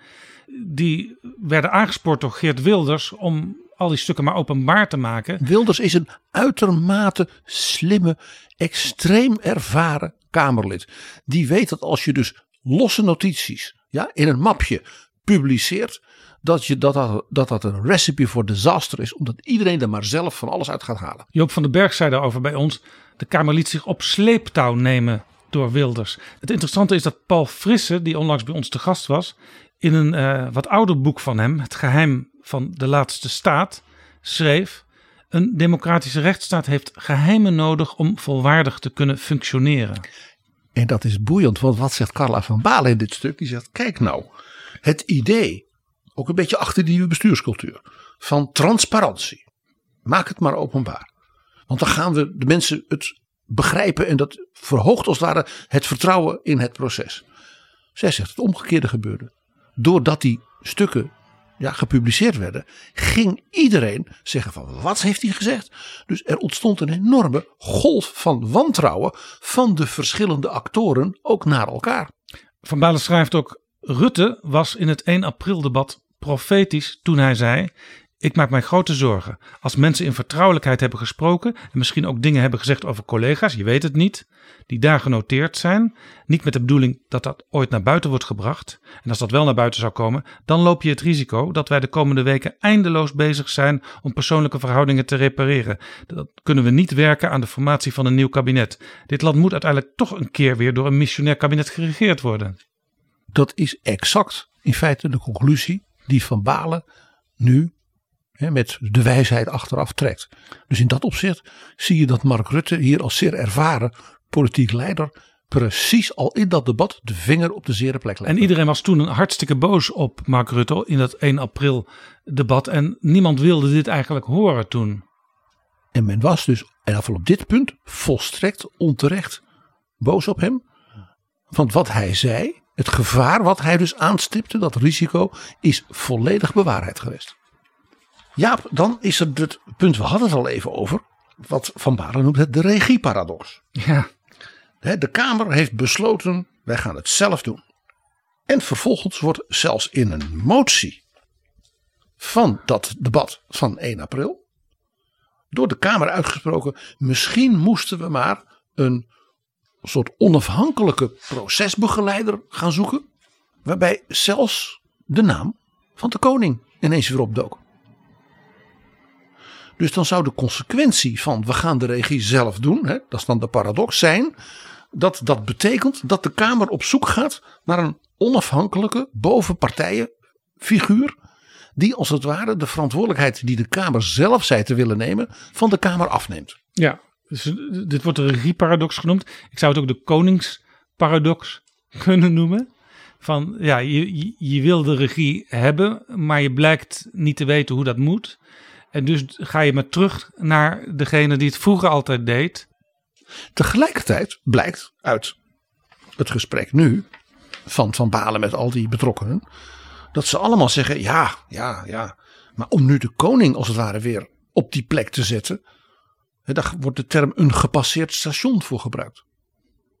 die werden aangespoord door Geert Wilders om al die stukken maar openbaar te maken. Wilders is een uitermate slimme, extreem ervaren Kamerlid. Die weet dat als je dus losse notities ja, in een mapje publiceert, dat, je, dat, dat, dat dat een recipe voor disaster is, omdat iedereen er maar zelf van alles uit gaat halen. Joop van den Berg zei daarover bij ons: de Kamer liet zich op sleeptouw nemen door Wilders. Het interessante is dat Paul Frisse, die onlangs bij ons te gast was, in een uh, wat ouder boek van hem, Het Geheim van de Laatste Staat, schreef: Een democratische rechtsstaat heeft geheimen nodig om volwaardig te kunnen functioneren. En dat is boeiend, want wat zegt Carla van Balen in dit stuk? Die zegt: Kijk nou, het idee, ook een beetje achter die bestuurscultuur, van transparantie. Maak het maar openbaar. Want dan gaan we de mensen het begrijpen en dat verhoogt als het ware het vertrouwen in het proces. Zij zegt het omgekeerde gebeurde. Doordat die stukken ja, gepubliceerd werden, ging iedereen zeggen van wat heeft hij gezegd? Dus er ontstond een enorme golf van wantrouwen van de verschillende actoren ook naar elkaar. Van Balen schrijft ook, Rutte was in het 1 april debat profetisch toen hij zei, ik maak mij grote zorgen. Als mensen in vertrouwelijkheid hebben gesproken en misschien ook dingen hebben gezegd over collega's, je weet het niet, die daar genoteerd zijn, niet met de bedoeling dat dat ooit naar buiten wordt gebracht. En als dat wel naar buiten zou komen, dan loop je het risico dat wij de komende weken eindeloos bezig zijn om persoonlijke verhoudingen te repareren. Dat kunnen we niet werken aan de formatie van een nieuw kabinet. Dit land moet uiteindelijk toch een keer weer door een missionair kabinet geregeerd worden. Dat is exact in feite de conclusie die Van Balen nu met de wijsheid achteraf trekt. Dus in dat opzicht zie je dat Mark Rutte hier als zeer ervaren politiek leider precies al in dat debat de vinger op de zere plek legt. En iedereen was toen hartstikke boos op Mark Rutte in dat 1 april debat en niemand wilde dit eigenlijk horen toen. En men was dus, en geval op dit punt, volstrekt onterecht boos op hem. Want wat hij zei, het gevaar wat hij dus aanstipte, dat risico, is volledig bewaarheid geweest. Jaap, dan is er het punt, we hadden het al even over, wat Van Baren noemt het de regieparadox. Ja. De Kamer heeft besloten, wij gaan het zelf doen. En vervolgens wordt zelfs in een motie van dat debat van 1 april door de Kamer uitgesproken, misschien moesten we maar een soort onafhankelijke procesbegeleider gaan zoeken, waarbij zelfs de naam van de koning ineens weer opdook. Dus dan zou de consequentie van we gaan de regie zelf doen, hè, dat is dan de paradox, zijn dat dat betekent dat de Kamer op zoek gaat naar een onafhankelijke bovenpartijenfiguur. Die als het ware de verantwoordelijkheid die de Kamer zelf zei te willen nemen, van de Kamer afneemt. Ja, dus dit wordt de regieparadox genoemd. Ik zou het ook de koningsparadox kunnen noemen. Van ja, je, je wil de regie hebben, maar je blijkt niet te weten hoe dat moet. En dus ga je maar terug naar degene die het vroeger altijd deed. Tegelijkertijd blijkt uit het gesprek nu van Van Balen met al die betrokkenen. Dat ze allemaal zeggen ja, ja, ja. Maar om nu de koning als het ware weer op die plek te zetten. Daar wordt de term een gepasseerd station voor gebruikt.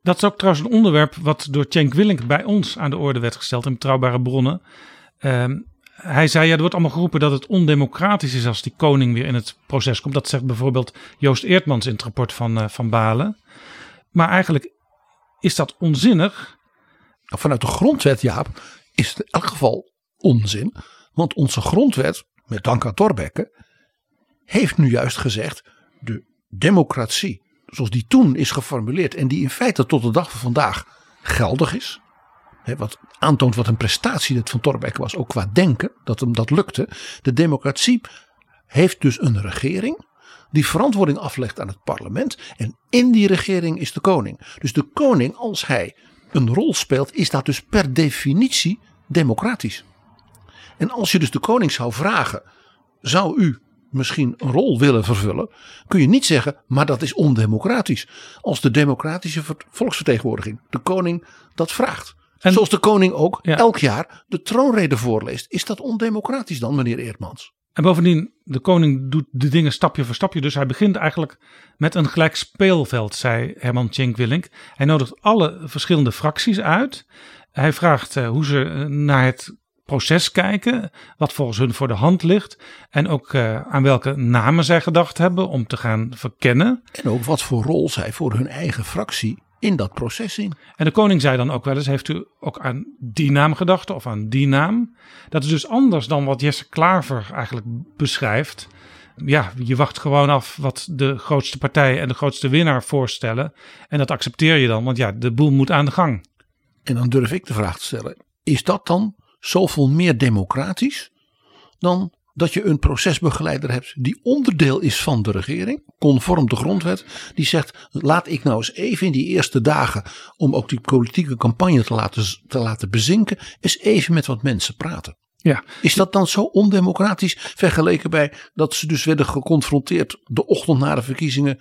Dat is ook trouwens een onderwerp wat door Cenk Willink bij ons aan de orde werd gesteld in betrouwbare bronnen. Uh, hij zei, ja, er wordt allemaal geroepen dat het ondemocratisch is als die koning weer in het proces komt. Dat zegt bijvoorbeeld Joost Eertmans in het rapport van, uh, van Balen. Maar eigenlijk is dat onzinnig. Vanuit de grondwet, Jaap, is het in elk geval onzin. Want onze grondwet, met dank aan Thorbecke, heeft nu juist gezegd: de democratie, zoals die toen is geformuleerd en die in feite tot de dag van vandaag geldig is, wat aantoont wat een prestatie dit van Thorbecke was, ook qua denken, dat hem dat lukte. De democratie heeft dus een regering die verantwoording aflegt aan het parlement. En in die regering is de koning. Dus de koning, als hij een rol speelt, is dat dus per definitie democratisch. En als je dus de koning zou vragen, zou u misschien een rol willen vervullen, kun je niet zeggen, maar dat is ondemocratisch. Als de democratische ver- volksvertegenwoordiging, de koning, dat vraagt. Zoals de koning ook elk jaar de troonrede voorleest. Is dat ondemocratisch dan, meneer Eertmans? En bovendien, de koning doet de dingen stapje voor stapje. Dus hij begint eigenlijk met een gelijk speelveld, zei Herman Tjenk Willink. Hij nodigt alle verschillende fracties uit. Hij vraagt eh, hoe ze eh, naar het proces kijken, wat volgens hun voor de hand ligt. En ook eh, aan welke namen zij gedacht hebben om te gaan verkennen. En ook wat voor rol zij voor hun eigen fractie in dat proces zien. En de koning zei dan ook wel eens: Heeft u ook aan die naam gedacht of aan die naam? Dat is dus anders dan wat Jesse Klaver eigenlijk beschrijft. Ja, je wacht gewoon af wat de grootste partij en de grootste winnaar voorstellen. En dat accepteer je dan, want ja, de boel moet aan de gang. En dan durf ik de vraag te stellen: is dat dan zoveel meer democratisch dan dat je een procesbegeleider hebt die onderdeel is van de regering, conform de grondwet, die zegt: laat ik nou eens even in die eerste dagen, om ook die politieke campagne te laten, te laten bezinken, eens even met wat mensen praten. Ja. Is dat dan zo ondemocratisch vergeleken bij dat ze dus werden geconfronteerd de ochtend na de verkiezingen?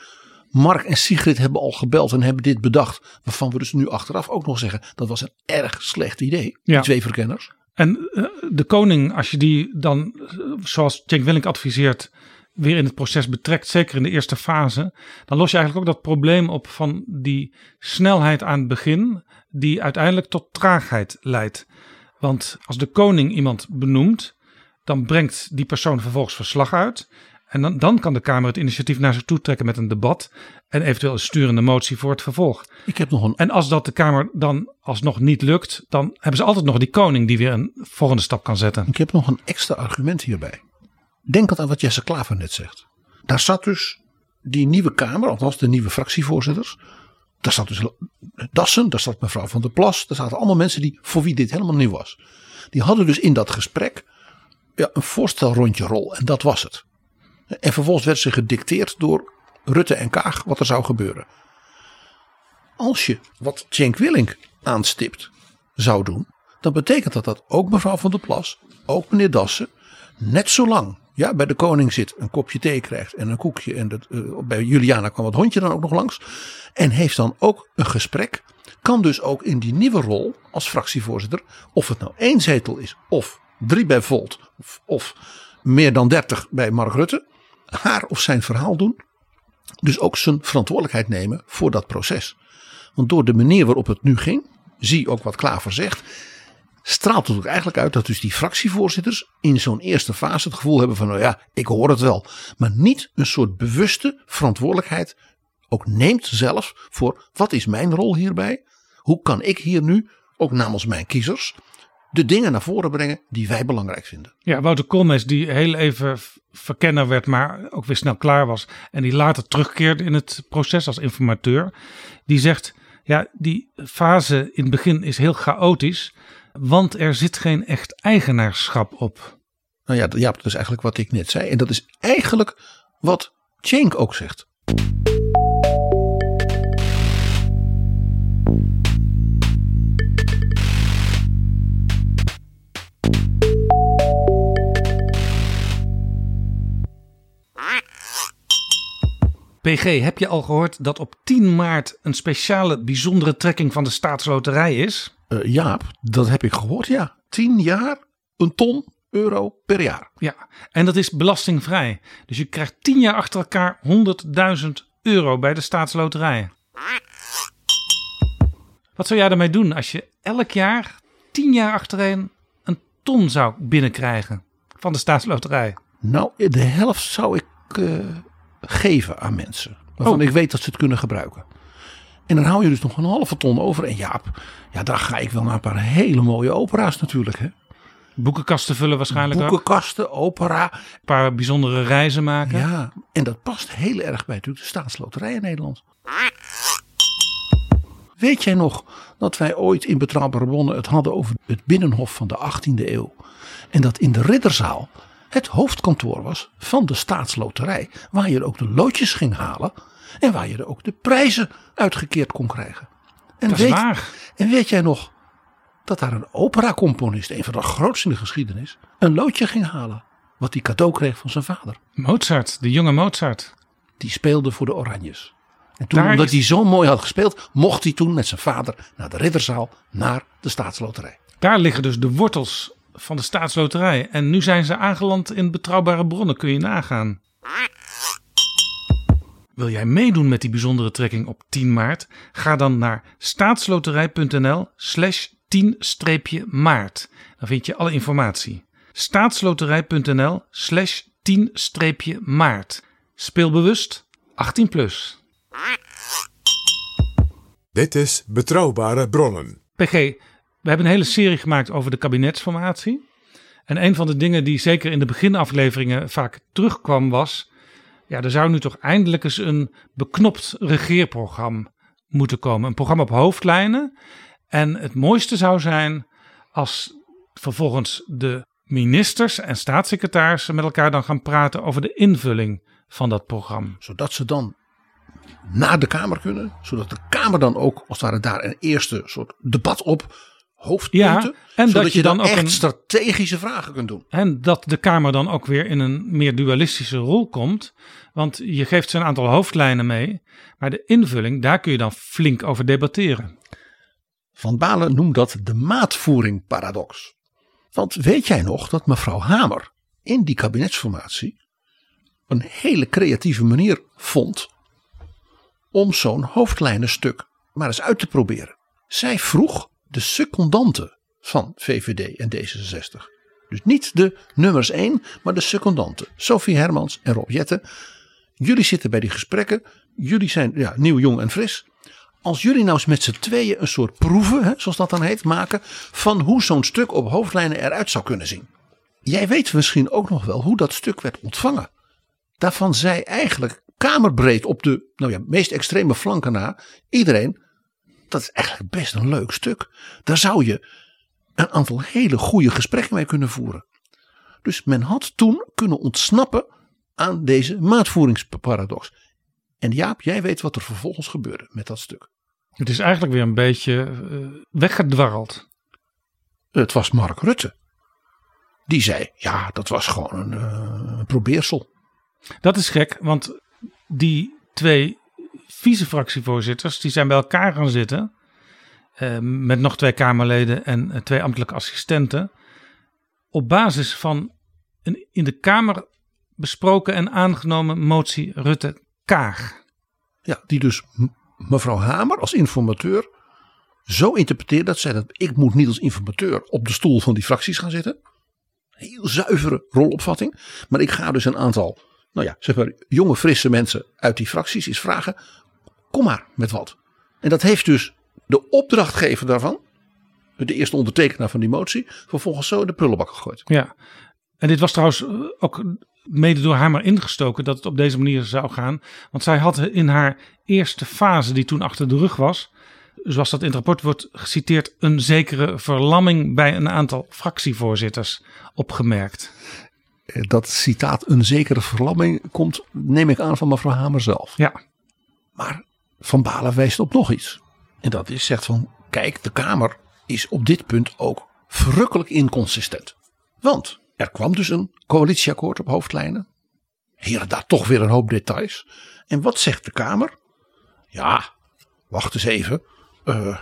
Mark en Sigrid hebben al gebeld en hebben dit bedacht. Waarvan we dus nu achteraf ook nog zeggen dat was een erg slecht idee. Ja. Die twee verkenners. En uh, de koning, als je die dan, zoals Cenk Willink adviseert, weer in het proces betrekt, zeker in de eerste fase, dan los je eigenlijk ook dat probleem op van die snelheid aan het begin, die uiteindelijk tot traagheid leidt. Want als de koning iemand benoemt, dan brengt die persoon vervolgens verslag uit. En dan, dan kan de Kamer het initiatief naar zich toe trekken met een debat. En eventueel een sturende motie voor het vervolg. Ik heb nog een... En als dat de Kamer dan alsnog niet lukt, dan hebben ze altijd nog die koning die weer een volgende stap kan zetten. Ik heb nog een extra argument hierbij. Denk aan wat Jesse Klaver net zegt. Daar zat dus die nieuwe Kamer, althans de nieuwe fractievoorzitters. Daar zat dus Dassen, daar zat mevrouw van der Plas. Daar zaten allemaal mensen die, voor wie dit helemaal nieuw was. Die hadden dus in dat gesprek ja, een voorstelrondje rol. En dat was het. En vervolgens werd ze gedicteerd door Rutte en Kaag wat er zou gebeuren. Als je wat Cenk Willink aanstipt zou doen, dan betekent dat dat ook mevrouw van der Plas, ook meneer Dassen, net zo lang ja, bij de koning zit, een kopje thee krijgt en een koekje. En dat, uh, bij Juliana kwam het hondje dan ook nog langs. En heeft dan ook een gesprek. Kan dus ook in die nieuwe rol als fractievoorzitter, of het nou één zetel is, of drie bij Volt, of, of meer dan dertig bij Mark Rutte, haar of zijn verhaal doen. Dus ook zijn verantwoordelijkheid nemen voor dat proces. Want door de manier waarop het nu ging, zie ook wat Klaver zegt, straalt het ook eigenlijk uit dat dus die fractievoorzitters in zo'n eerste fase het gevoel hebben van nou ja, ik hoor het wel. Maar niet een soort bewuste verantwoordelijkheid ook neemt zelf voor wat is mijn rol hierbij? Hoe kan ik hier nu, ook namens mijn kiezers, de dingen naar voren brengen die wij belangrijk vinden. Ja, Wouter Koolmees die heel even verkenner werd, maar ook weer snel klaar was. En die later terugkeerde in het proces als informateur. Die zegt, ja, die fase in het begin is heel chaotisch. Want er zit geen echt eigenaarschap op. Nou ja, ja, dat is eigenlijk wat ik net zei. En dat is eigenlijk wat Cenk ook zegt. PG, heb je al gehoord dat op 10 maart een speciale bijzondere trekking van de staatsloterij is? Uh, Jaap, dat heb ik gehoord, ja. 10 jaar, een ton euro per jaar. Ja, en dat is belastingvrij. Dus je krijgt 10 jaar achter elkaar 100.000 euro bij de staatsloterij. Wat zou jij daarmee doen als je elk jaar 10 jaar achtereen een ton zou binnenkrijgen van de staatsloterij? Nou, de helft zou ik uh, geven aan mensen. Waarvan oh. ik weet dat ze het kunnen gebruiken. En dan hou je dus nog een halve ton over. En Jaap, ja, daar ga ik wel naar een paar hele mooie opera's natuurlijk. Hè. Boekenkasten vullen waarschijnlijk Boekenkasten, ook. opera. Een paar bijzondere reizen maken. Ja, en dat past heel erg bij natuurlijk de staatsloterij in Nederland. Weet jij nog dat wij ooit in Betrouwbare Bronnen het hadden over het binnenhof van de 18e eeuw? En dat in de Ridderzaal het hoofdkantoor was van de staatsloterij. Waar je ook de loodjes ging halen. En waar je er ook de prijzen uitgekeerd kon krijgen. En Dat is weet, waar. En weet jij nog dat daar een operacomponist, een van de grootste in de geschiedenis, een loodje ging halen. Wat hij cadeau kreeg van zijn vader. Mozart, de jonge Mozart. Die speelde voor de Oranjes. En toen, Daar omdat is- hij zo mooi had gespeeld, mocht hij toen met zijn vader naar de Ridderzaal, naar de staatsloterij. Daar liggen dus de wortels van de staatsloterij. En nu zijn ze aangeland in betrouwbare bronnen. Kun je nagaan. Wil jij meedoen met die bijzondere trekking op 10 maart? Ga dan naar staatsloterij.nl slash 10-maart. Dan vind je alle informatie. staatsloterij.nl slash 10-maart. Speel bewust 18 plus. Dit is Betrouwbare Bronnen. PG, we hebben een hele serie gemaakt over de kabinetsformatie. En een van de dingen die zeker in de beginafleveringen vaak terugkwam was... Ja, er zou nu toch eindelijk eens een beknopt regeerprogramma moeten komen. Een programma op hoofdlijnen. En het mooiste zou zijn als vervolgens de ministers en staatssecretarissen met elkaar dan gaan praten over de invulling van dat programma. Zodat ze dan naar de Kamer kunnen. Zodat de Kamer dan ook als het daar een eerste soort debat op hoofdpunten. Ja, en zodat dat je dan ook echt een- strategische vragen kunt doen. En dat de Kamer dan ook weer in een meer dualistische rol komt. Want je geeft ze een aantal hoofdlijnen mee. Maar de invulling, daar kun je dan flink over debatteren. Van Balen noemt dat de maatvoering paradox. Want weet jij nog dat mevrouw Hamer in die kabinetsformatie een hele creatieve manier vond om zo'n hoofdlijnenstuk maar eens uit te proberen. Zij vroeg de secondanten van VVD en D66. Dus niet de nummers 1, maar de secondanten. Sophie Hermans en Rob Jetten. Jullie zitten bij die gesprekken. Jullie zijn ja, nieuw, jong en fris. Als jullie nou eens met z'n tweeën een soort proeven, hè, zoals dat dan heet, maken. van hoe zo'n stuk op hoofdlijnen eruit zou kunnen zien. Jij weet misschien ook nog wel hoe dat stuk werd ontvangen. Daarvan zei eigenlijk kamerbreed op de nou ja, meest extreme flanken na iedereen. Dat is eigenlijk best een leuk stuk. Daar zou je een aantal hele goede gesprekken mee kunnen voeren. Dus men had toen kunnen ontsnappen aan deze maatvoeringsparadox. En Jaap, jij weet wat er vervolgens gebeurde met dat stuk. Het is eigenlijk weer een beetje eh, weggedwarreld. Het was Mark Rutte. Die zei, ja, dat was gewoon een eh, probeersel. Dat is gek, want die twee vice-fractievoorzitters die zijn bij elkaar gaan zitten. eh, met nog twee Kamerleden en eh, twee ambtelijke assistenten. Op basis van een in de Kamer besproken en aangenomen motie Rutte-Kaag. Ja, die dus mevrouw Hamer als informateur zo interpreteert dat zij dat ik moet niet als informateur op de stoel van die fracties gaan zitten. Heel zuivere rolopvatting. Maar ik ga dus een aantal, nou ja, zeg maar jonge frisse mensen uit die fracties eens vragen. Kom maar met wat. En dat heeft dus de opdrachtgever daarvan, de eerste ondertekenaar van die motie, vervolgens zo in de prullenbak gegooid. Ja, en dit was trouwens eh, ook mede door haar maar ingestoken dat het op deze manier zou gaan. Want zij had in haar eerste fase, die toen achter de rug was, zoals dat in het rapport wordt geciteerd, een zekere verlamming bij een aantal fractievoorzitters opgemerkt. Eh, Dat citaat een zekere verlamming komt, neem ik aan, van mevrouw Hamer zelf. Ja. Maar Van Balen wijst op nog iets. En dat is, zegt van, kijk, de Kamer is op dit punt ook verrukkelijk inconsistent. Want er kwam dus een coalitieakkoord op hoofdlijnen. Hier en daar toch weer een hoop details. En wat zegt de Kamer? Ja, wacht eens even. Eh,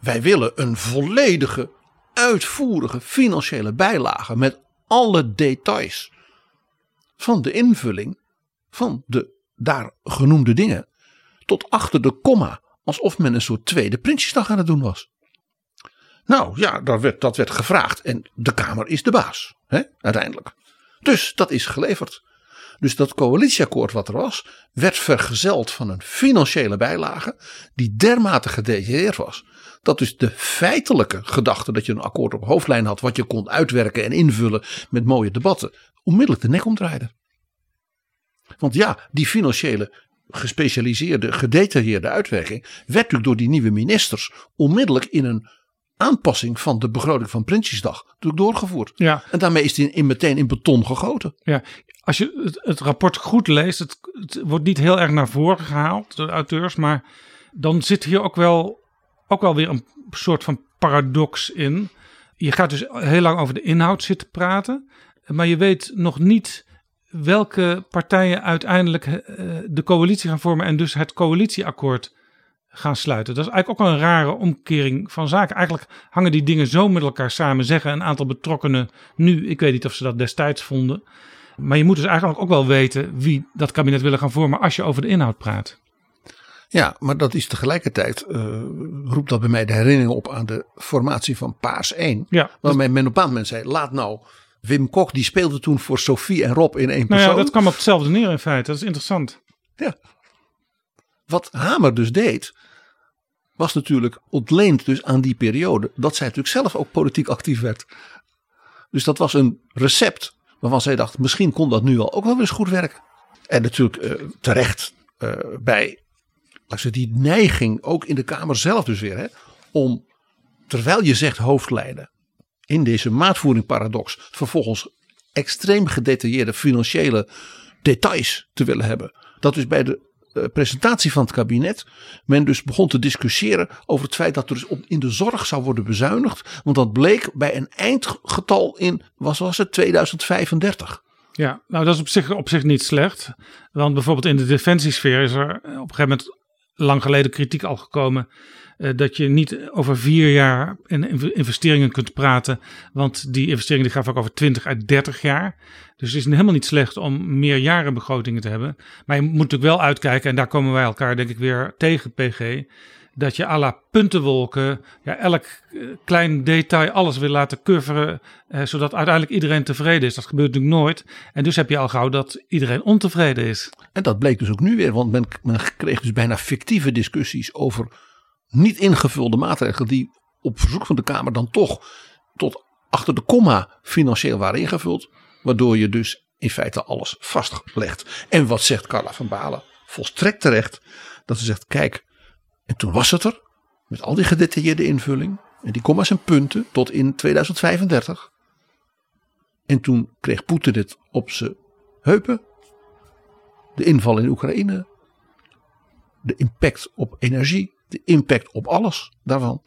wij willen een volledige, uitvoerige financiële bijlage met alle details van de invulling van de daar genoemde dingen tot achter de komma, alsof men een soort tweede Prinsjesdag aan het doen was. Nou ja, dat werd, dat werd gevraagd en de Kamer is de baas, hè, uiteindelijk. Dus dat is geleverd. Dus dat coalitieakkoord wat er was, werd vergezeld van een financiële bijlage die dermate gedetailleerd was. Dat dus de feitelijke gedachte dat je een akkoord op hoofdlijn had, wat je kon uitwerken en invullen met mooie debatten, onmiddellijk de nek omdraaide. Want ja, die financiële gespecialiseerde, gedetailleerde uitwerking, werd natuurlijk door die nieuwe ministers onmiddellijk in een aanpassing van de begroting van Prinsjesdag doorgevoerd. Ja. En daarmee is die in, meteen in beton gegoten. Ja, als je het, het rapport goed leest, het, het, wordt niet heel erg naar voren gehaald door de auteurs, maar dan zit hier ook wel, ook wel weer een soort van paradox in. Je gaat dus heel lang over de inhoud zitten praten, maar je weet nog niet welke partijen uiteindelijk uh, de coalitie gaan vormen en dus het coalitieakkoord gaan sluiten. Dat is eigenlijk ook een rare omkering van zaken. Eigenlijk hangen die dingen zo met elkaar samen, zeggen een aantal betrokkenen nu. Ik weet niet of ze dat destijds vonden. Maar je moet dus eigenlijk ook wel weten wie dat kabinet willen gaan vormen als je over de inhoud praat. Ja, maar dat is tegelijkertijd, uh, roept dat bij mij de herinnering op aan de formatie van Paars 1. Ja, waarmee men op een bepaald moment zei, laat nou Wim Kok, die speelde toen voor Sophie en Rob in één persoon. Nou ja, dat kwam op hetzelfde neer in feite. Dat is interessant. Ja. Wat Hamer dus deed, was natuurlijk ontleend dus aan die periode dat zij natuurlijk zelf ook politiek actief werd. Dus dat was een recept waarvan zij dacht, misschien kon dat nu al ook wel eens goed werken. En natuurlijk uh, terecht uh, bij die neiging, ook in de Kamer zelf dus weer, hè, om terwijl je zegt hoofdlijnen in deze maatvoering paradox, vervolgens extreem gedetailleerde financiële details te willen hebben. Dat is bij de uh, presentatie van het kabinet men dus begon te discussiëren over het feit dat er dus op, in de zorg zou worden bezuinigd. Want dat bleek bij een eindgetal in, was, was het 2035. Ja, nou dat is op zich, op zich niet slecht. Want bijvoorbeeld in de defensiesfeer is er op een gegeven moment lang geleden kritiek al gekomen. Uh, dat je niet over vier jaar in investeringen kunt praten. Want die investeringen die gaan vaak over 20 uit 30 jaar. Dus het is helemaal niet slecht om meer jaren begrotingen te hebben. Maar je moet natuurlijk wel uitkijken. En daar komen wij elkaar denk ik weer tegen, PG. Dat je à la puntenwolken, ja, elk uh, klein detail, alles wil laten coveren. Uh, zodat uiteindelijk iedereen tevreden is. Dat gebeurt natuurlijk nooit. En dus heb je al gauw dat iedereen ontevreden is. En dat bleek dus ook nu weer. Want men, men kreeg dus bijna fictieve discussies over niet ingevulde maatregelen. Die op verzoek van de Kamer dan toch tot achter de komma financieel waren ingevuld. Waardoor je dus in feite alles vastlegt. En wat zegt Carla van Balen? Volstrekt terecht. Dat ze zegt, kijk, en toen was het er. Met al die gedetailleerde invulling. En die komma's en punten tot in 2035. En toen kreeg Poetin het op zijn heupen. De inval in Oekraïne. De impact op energie. De impact op alles daarvan.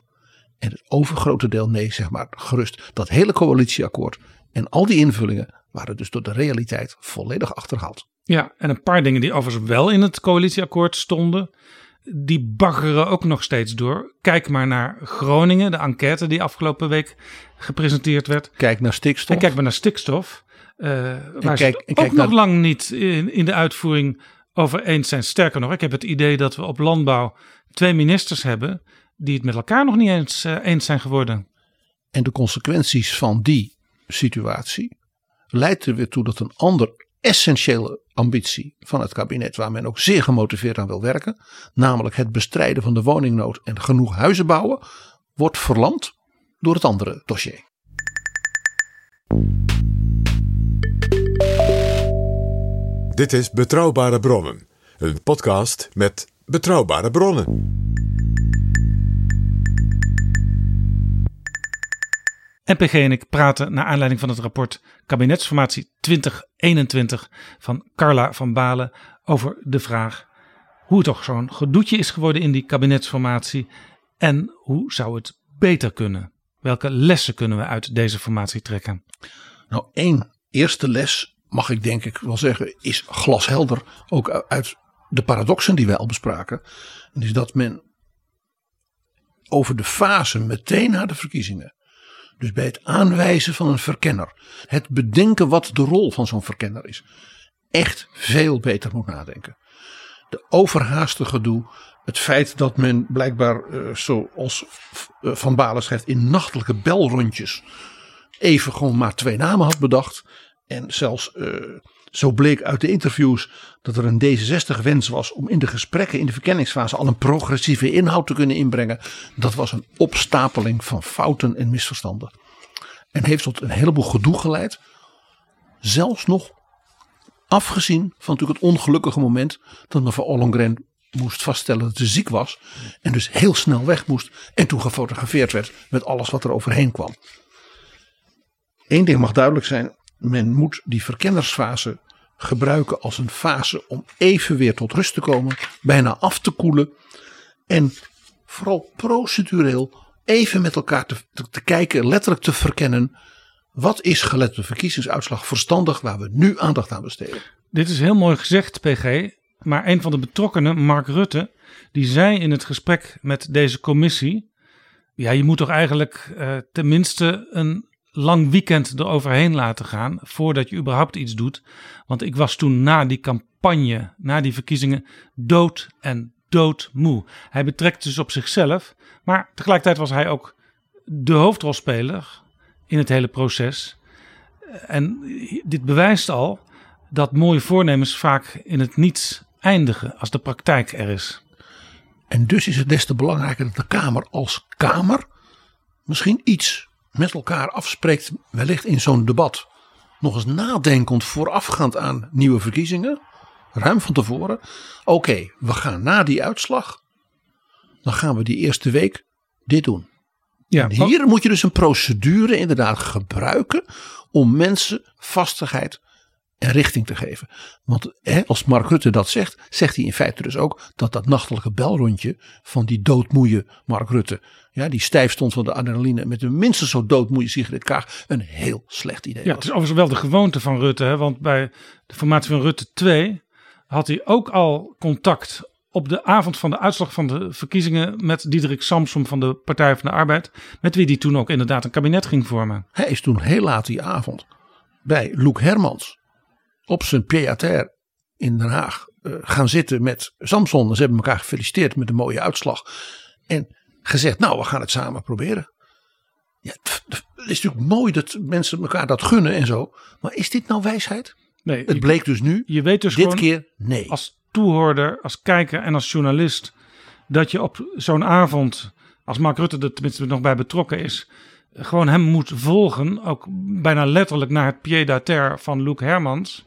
En het overgrote deel nee, zeg maar gerust. Dat hele coalitieakkoord en al die invullingen waren dus door de realiteit volledig achterhaald. Ja, en een paar dingen die overigens wel in het coalitieakkoord stonden, die baggeren ook nog steeds door. Kijk maar naar Groningen, de enquête die afgelopen week gepresenteerd werd. Kijk naar stikstof. En kijk maar naar stikstof. Uh, waar kijk, ook nog lang niet in, in de uitvoering over eens zijn. Sterker nog, ik heb het idee dat we op landbouw twee ministers hebben die het met elkaar nog niet eens, uh, eens zijn geworden. En de consequenties van die situatie leidt er weer toe dat een ander essentiële ambitie van het kabinet, waar men ook zeer gemotiveerd aan wil werken, namelijk het bestrijden van de woningnood en genoeg huizen bouwen, wordt verlamd door het andere dossier. Dit is Betrouwbare Bronnen, een podcast met betrouwbare bronnen. NPG en ik praten naar aanleiding van het rapport Kabinetsformatie 2021 van Carla van Balen over de vraag hoe het toch zo'n gedoetje is geworden in die kabinetsformatie en hoe zou het beter kunnen? Welke lessen kunnen we uit deze formatie trekken? Nou, één eerste les mag ik denk ik wel zeggen is glashelder ook uit de paradoxen die wij al bespraken. En is dat men over de fase meteen na de verkiezingen dus bij het aanwijzen van een verkenner, het bedenken wat de rol van zo'n verkenner is, echt veel beter moet nadenken. De overhaaste gedoe, het feit dat men blijkbaar, uh, zoals uh, Van Balen schrijft, in nachtelijke belrondjes even gewoon maar twee namen had bedacht. En zelfs uh, zo bleek uit de interviews dat er een D66-wens was om in de gesprekken in de verkenningsfase al een progressieve inhoud te kunnen inbrengen. Dat was een opstapeling van fouten en misverstanden. En heeft tot een heleboel gedoe geleid. Zelfs nog Afgezien van natuurlijk het ongelukkige moment dat mevrouw Ollongren moest vaststellen dat ze ziek was. En dus heel snel weg moest. En toen gefotografeerd werd met alles wat er overheen kwam. Eén ding mag duidelijk zijn. Men moet die verkennersfase gebruiken als een fase om even weer tot rust te komen. Bijna af te koelen. En vooral procedureel even met elkaar te, kijken, letterlijk te verkennen. Wat is gelet de verkiezingsuitslag verstandig waar we nu aandacht aan besteden? Dit is heel mooi gezegd, PG. Maar een van de betrokkenen, Mark Rutte, die zei in het gesprek met deze commissie: Ja, je moet toch eigenlijk uh, tenminste een lang weekend eroverheen laten gaan voordat je überhaupt iets doet. Want ik was toen na die campagne, na die verkiezingen, dood en doodmoe. Hij betrekt dus op zichzelf, maar tegelijkertijd was hij ook de hoofdrolspeler in het hele proces. En dit bewijst al dat mooie voornemens vaak in het niets eindigen als de praktijk er is. En dus is het des te belangrijker dat de Kamer als Kamer misschien iets met elkaar afspreekt, wellicht in zo'n debat. Nog eens nadenkend voorafgaand aan nieuwe verkiezingen, ruim van tevoren. Oké, we gaan na die uitslag, dan gaan we die eerste week dit doen. Ja, hier moet je dus een procedure inderdaad gebruiken om mensen vastigheid en richting te geven. Want hè, als Mark Rutte dat zegt, zegt hij in feite dus ook dat dat nachtelijke belrondje van die doodmoeie Mark Rutte, ja, die stijf stond van de adrenaline met een minstens zo doodmoeie Sigrid Kaag, een heel slecht idee ja, was. Het is overigens wel de gewoonte van Rutte, hè, want bij de formatie van Rutte 2 had hij ook al contact op de avond van de uitslag van de verkiezingen met Diederik Samsom van de Partij van de Arbeid, met wie hij toen ook inderdaad een kabinet ging vormen. Hij is toen heel laat die avond bij Loek Hermans op zijn pied in Den Haag uh, gaan zitten met Samson. Ze hebben elkaar gefeliciteerd met een mooie uitslag. En gezegd, nou we gaan het samen proberen. Ja, het is natuurlijk mooi dat mensen elkaar dat gunnen en zo. Maar is dit nou wijsheid? Nee. Het bleek dus nu. Je weet dus dit gewoon, keer nee. Als toehoorder, als kijker en als journalist. Dat je op zo'n avond, als Mark Rutte er tenminste nog bij betrokken is. Gewoon hem moet volgen. Ook bijna letterlijk naar het pied-à-terre van Luc Hermans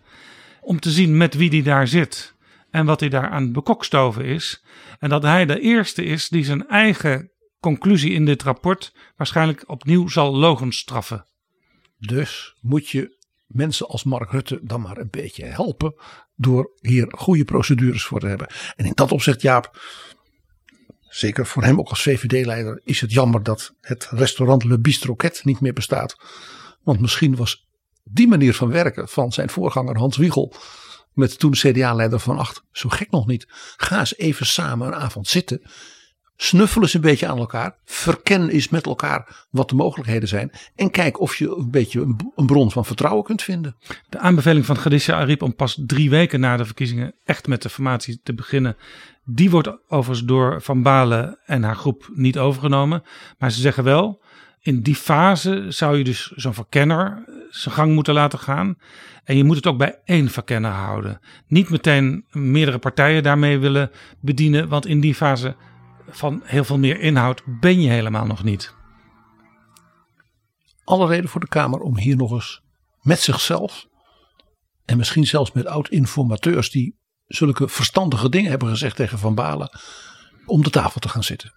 om te zien met wie die daar zit en wat hij daar aan bekokstoven is. En dat hij de eerste is die zijn eigen conclusie in dit rapport waarschijnlijk opnieuw zal logenstraffen. Dus moet je mensen als Mark Rutte dan maar een beetje helpen door hier goede procedures voor te hebben. En in dat opzicht, Jaap, zeker voor hem ook als VVD-leider, is het jammer dat het restaurant Le Bistroquet niet meer bestaat. Want misschien was die manier van werken van zijn voorganger Hans Wiegel. Met toen CDA-leider van Acht. Zo gek nog niet. Ga eens even samen een avond zitten. Snuffel eens een beetje aan elkaar. Verken eens met elkaar wat de mogelijkheden zijn. En kijk of je een beetje een bron van vertrouwen kunt vinden. De aanbeveling van Khadija Ariep om pas drie weken na de verkiezingen echt met de formatie te beginnen. Die wordt overigens door Van Balen en haar groep niet overgenomen. Maar ze zeggen wel, in die fase zou je dus zo'n verkenner zijn gang moeten laten gaan. En je moet het ook bij één verkenner houden. Niet meteen meerdere partijen daarmee willen bedienen, want in die fase van heel veel meer inhoud ben je helemaal nog niet. Alle reden voor de Kamer om hier nog eens met zichzelf en misschien zelfs met oud-informateurs die zulke verstandige dingen hebben gezegd tegen Van Balen, om de tafel te gaan zitten.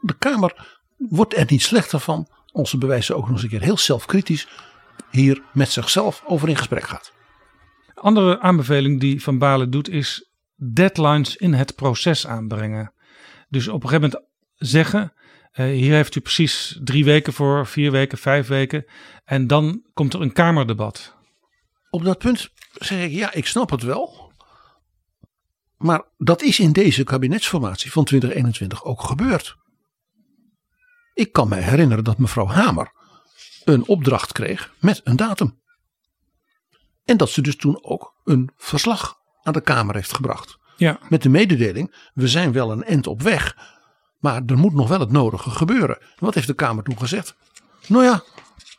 De Kamer wordt er niet slechter van onze bewijzen ook nog eens een keer heel zelfkritisch hier met zichzelf over in gesprek gaat. Andere aanbeveling die Van Balen doet is deadlines in het proces aanbrengen. Dus op een gegeven moment zeggen, uh, hier heeft u precies drie weken voor, vier weken, vijf weken. En dan komt er een Kamerdebat. Op dat punt zeg ik, ja, ik snap het wel. Maar dat is in deze kabinetsformatie van 2021 ook gebeurd. Ik kan mij herinneren dat mevrouw Hamer een opdracht kreeg met een datum. En dat ze dus toen ook een verslag aan de Kamer heeft gebracht. Ja. Met de mededeling: we zijn wel een end op weg, maar er moet nog wel het nodige gebeuren. Wat heeft de Kamer toen gezegd? Nou ja,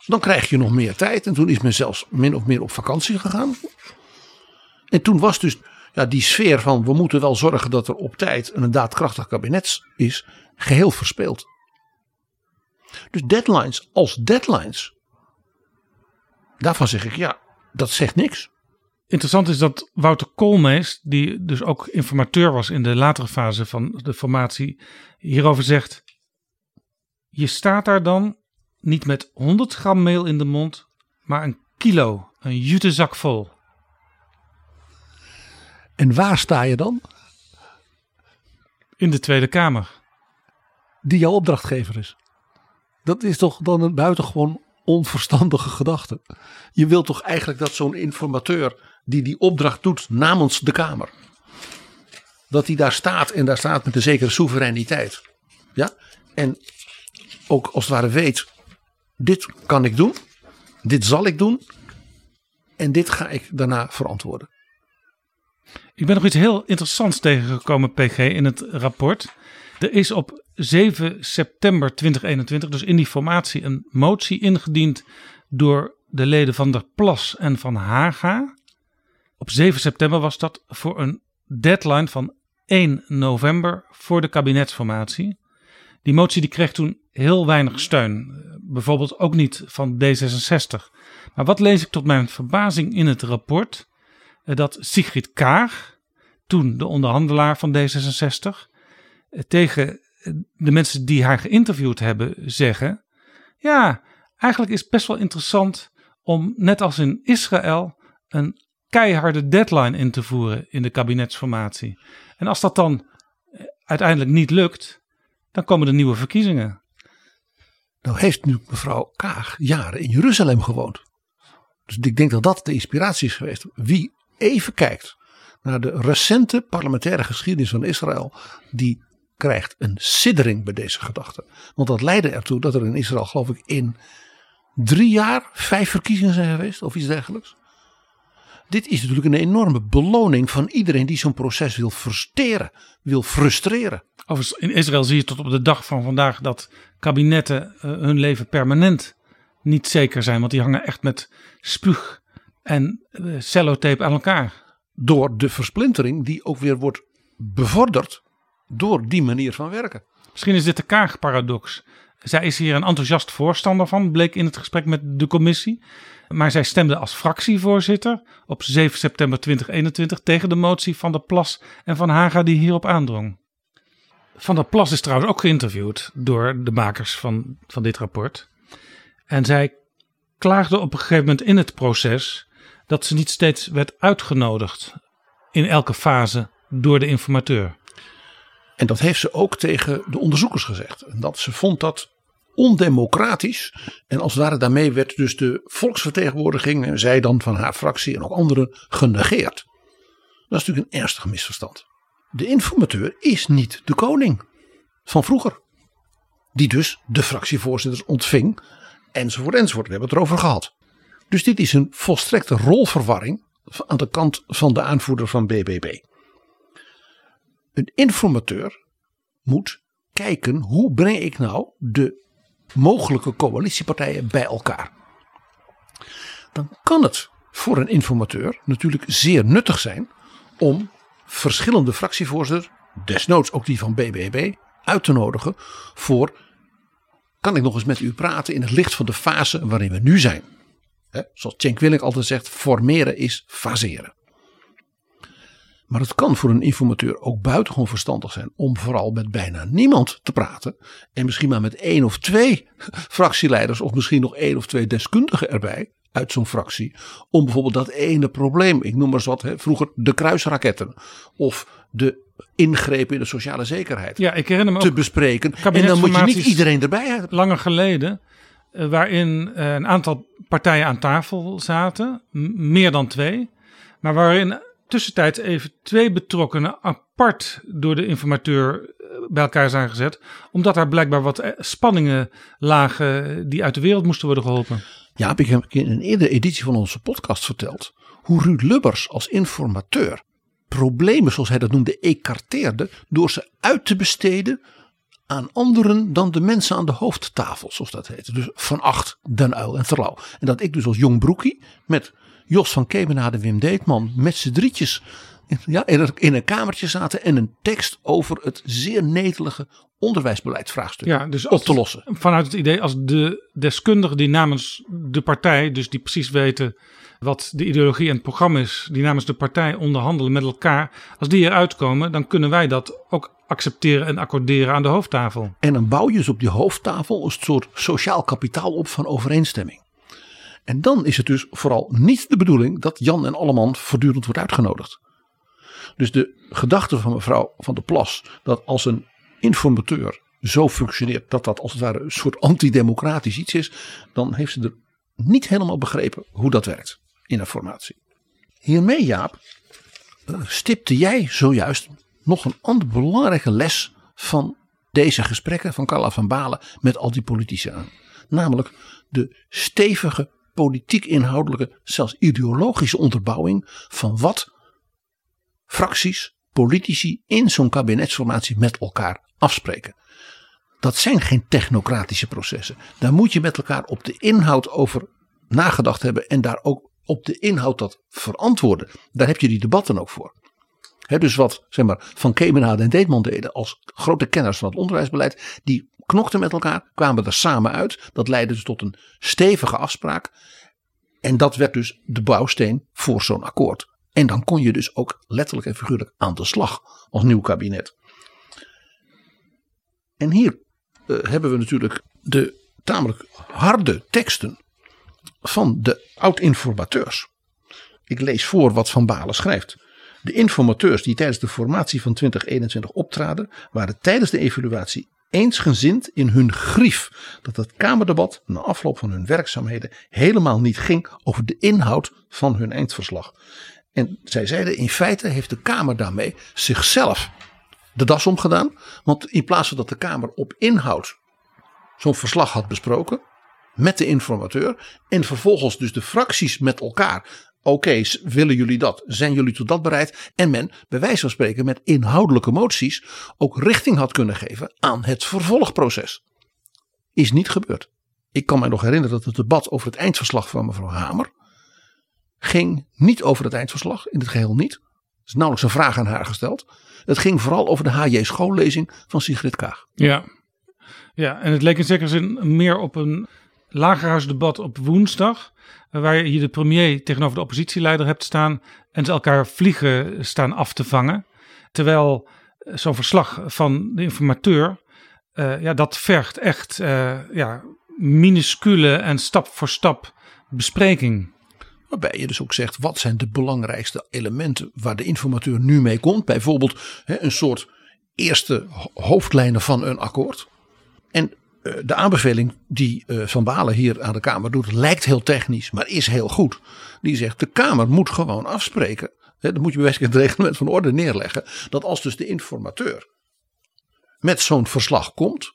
dan krijg je nog meer tijd. En toen is men zelfs min of meer op vakantie gegaan. En toen was dus ja, die sfeer van we moeten wel zorgen dat er op tijd een daadkrachtig kabinet is, geheel verspeeld. Dus deadlines als deadlines. Daarvan zeg ik ja, dat zegt niks. interessant is dat Wouter Koolmees, die dus ook informateur was in de latere fase van de formatie, hierover zegt: Je staat daar dan niet met 100 gram meel in de mond, maar een kilo, een jutezak vol. En waar sta je dan? In de Tweede Kamer. Die jouw opdrachtgever is. Dat is toch dan een buitengewoon onverstandige gedachte. Je wilt toch eigenlijk dat zo'n informateur die die opdracht doet namens de Kamer. Dat hij daar staat en daar staat met een zekere soevereiniteit. Ja? En ook als het ware weet, dit kan ik doen, dit zal ik doen en dit ga ik daarna verantwoorden. Ik ben nog iets heel interessants tegengekomen, PG, in het rapport. Er is op 7 september 2021, dus in die formatie, een motie ingediend door de leden van der Plas en van Haga. Op 7 september was dat voor een deadline van 1 november voor de kabinetsformatie. Die motie die kreeg toen heel weinig steun. Bijvoorbeeld ook niet van D66. Maar wat lees ik tot mijn verbazing in het rapport? Eh, dat Sigrid Kaag, toen de onderhandelaar van D66, eh, tegen de mensen die haar geïnterviewd hebben zeggen: Ja, eigenlijk is het best wel interessant om, net als in Israël, een keiharde deadline in te voeren in de kabinetsformatie. En als dat dan eh, uiteindelijk niet lukt, dan komen er nieuwe verkiezingen. Nou heeft nu mevrouw Kaag jaren in Jeruzalem gewoond. Dus ik denk dat dat de inspiratie is geweest. Wie even kijkt naar de recente parlementaire geschiedenis van Israël, die krijgt een siddering bij deze gedachte. Want dat leidde ertoe dat er in Israël, geloof ik, in drie jaar vijf verkiezingen zijn geweest of iets dergelijks. Dit is natuurlijk een enorme beloning van iedereen die zo'n proces wil versteren, wil frustreren. In Israël zie je tot op de dag van vandaag dat kabinetten uh, hun leven permanent niet zeker zijn. Want die hangen echt met spuug en uh, cellotape aan elkaar. Door de versplintering die ook weer wordt bevorderd door die manier van werken. Misschien is dit de Kaag-paradox. Zij is hier een enthousiast voorstander van, bleek in het gesprek met de commissie. Maar zij stemde als fractievoorzitter op 7 september 2021 tegen de motie van de Plas en van Haga die hierop aandrong. Van der Plas is trouwens ook geïnterviewd door de makers van, van dit rapport. En zij klaagde op een gegeven moment in het proces dat ze niet steeds werd uitgenodigd in elke fase door de informateur. En dat heeft ze ook tegen de onderzoekers gezegd. En dat ze vond dat ondemocratisch. En als het ware daarmee werd dus de volksvertegenwoordiging, en zij dan van haar fractie en ook anderen, genegeerd. Dat is natuurlijk een ernstig misverstand. De informateur is niet de koning van vroeger. Die dus de fractievoorzitters ontving, enzovoort, enzovoort. We hebben het erover gehad. Dus dit is een volstrekte rolverwarring aan de kant van de aanvoerder van BBB. Een informateur moet kijken hoe breng ik nou de mogelijke coalitiepartijen bij elkaar. Dan kan het voor een informateur natuurlijk zeer nuttig zijn om verschillende fractievoorzitters, desnoods ook die van BBB, uit te nodigen voor kan ik nog eens met u praten in het licht van de fase waarin we nu zijn. Zoals Cenk Willink altijd zegt, formeren is faseren. Maar het kan voor een informateur ook buitengewoon verstandig zijn om vooral met bijna niemand te praten. En misschien maar met één of twee fractieleiders of misschien nog één of twee deskundigen erbij uit zo'n fractie. Om bijvoorbeeld dat ene probleem, ik noem maar eens wat, hè, vroeger de kruisraketten of de ingrepen in de sociale zekerheid ja, ik herinner me te bespreken. En dan moet je niet iedereen erbij hebben. Langer geleden, eh, waarin eh, een aantal partijen aan tafel zaten, meer dan twee, maar waarin tussentijds even twee betrokkenen apart door de informateur eh, bij elkaar zijn gezet. Omdat daar blijkbaar wat eh, spanningen lagen die uit de wereld moesten worden geholpen. Ja, heb ik in een eerdere editie van onze podcast verteld. Hoe Ruud Lubbers als informateur problemen, zoals hij dat noemde, ecarteerde. Door ze uit te besteden aan anderen dan de mensen aan de hoofdtafel, zoals dat heet. Dus Van Acht, Den Uil en Terlouw. En dat ik dus als jong broekie met Jos van Kemenade Wim Deetman met z'n drietjes ja, in, een, in een kamertje zaten en een tekst over het zeer netelige, onderwijsbeleidsvraagstuk Ja, dus op te lossen. Vanuit het idee als de deskundigen die namens de partij, dus die precies weten wat de ideologie en het programma is, die namens de partij onderhandelen met elkaar, als die eruit komen, dan kunnen wij dat ook accepteren en accorderen aan de hoofdtafel. En dan bouw je dus op die hoofdtafel een soort sociaal kapitaal op van overeenstemming. En dan is het dus vooral niet de bedoeling dat Jan en Alleman voortdurend wordt uitgenodigd. Dus de gedachte van mevrouw Van der Plas dat als een informateur zo functioneert dat dat als het ware een soort antidemocratisch iets is, dan heeft ze er niet helemaal begrepen hoe dat werkt in een formatie. Hiermee Jaap, eh, stipte jij zojuist nog een andere belangrijke les van deze gesprekken van Carla van Balen met al die politici aan. Namelijk de stevige politiek inhoudelijke, zelfs ideologische onderbouwing van wat fracties, politici in zo'n kabinetsformatie met elkaar afspreken. Dat zijn geen technocratische processen. Daar moet je met elkaar op de inhoud over nagedacht hebben en daar ook op de inhoud dat verantwoorden. Daar heb je die debatten ook voor. Hè, dus wat zeg maar, Van Kemenade en Deetman deden als grote kenners van het onderwijsbeleid, die knokten met elkaar, kwamen er samen uit. Dat leidde dus tot een stevige afspraak. En dat werd dus de bouwsteen voor zo'n akkoord. En dan kon je dus ook letterlijk en figuurlijk aan de slag als nieuw kabinet. En hier eh, hebben we natuurlijk de tamelijk harde teksten van de oud-informateurs. Ik lees voor wat Van Balen schrijft. De informateurs die tijdens de formatie van 2021 optraden, waren tijdens de evaluatie eensgezind in hun grief dat het Kamerdebat na afloop van hun werkzaamheden helemaal niet ging over de inhoud van hun eindverslag. En zij zeiden in feite heeft de Kamer daarmee zichzelf de das omgedaan. Want in plaats van dat de Kamer op inhoud zo'n verslag had besproken met de informateur en vervolgens dus de fracties met elkaar Oké, willen jullie dat? Zijn jullie tot dat bereid? En men, bij wijze van spreken, met inhoudelijke moties ook richting had kunnen geven aan het vervolgproces. Is niet gebeurd. Ik kan mij nog herinneren dat het debat over het eindverslag van mevrouw Hamer ging niet over het eindverslag, in het geheel niet. Er is nauwelijks een vraag aan haar gesteld. Het ging vooral over de HJ schoollezing van Sigrid Kaag. Ja. ja, en het leek in zekere zin meer op een lagerhuisdebat op woensdag. Waar je de premier tegenover de oppositieleider hebt staan. En ze elkaar vliegen staan af te vangen. Terwijl zo'n verslag van de informateur. Uh, ja, dat vergt echt uh, ja, minuscule en stap voor stap bespreking. Waarbij je dus ook zegt, wat zijn de belangrijkste elementen waar de informateur nu mee komt. Bijvoorbeeld hè, een soort eerste hoofdlijnen van een akkoord. En de aanbeveling die uh, Van Balen hier aan de Kamer doet, lijkt heel technisch, maar is heel goed. Die zegt, de Kamer moet gewoon afspreken. Dan moet je bij het reglement van orde neerleggen. Dat als dus de informateur met zo'n verslag komt.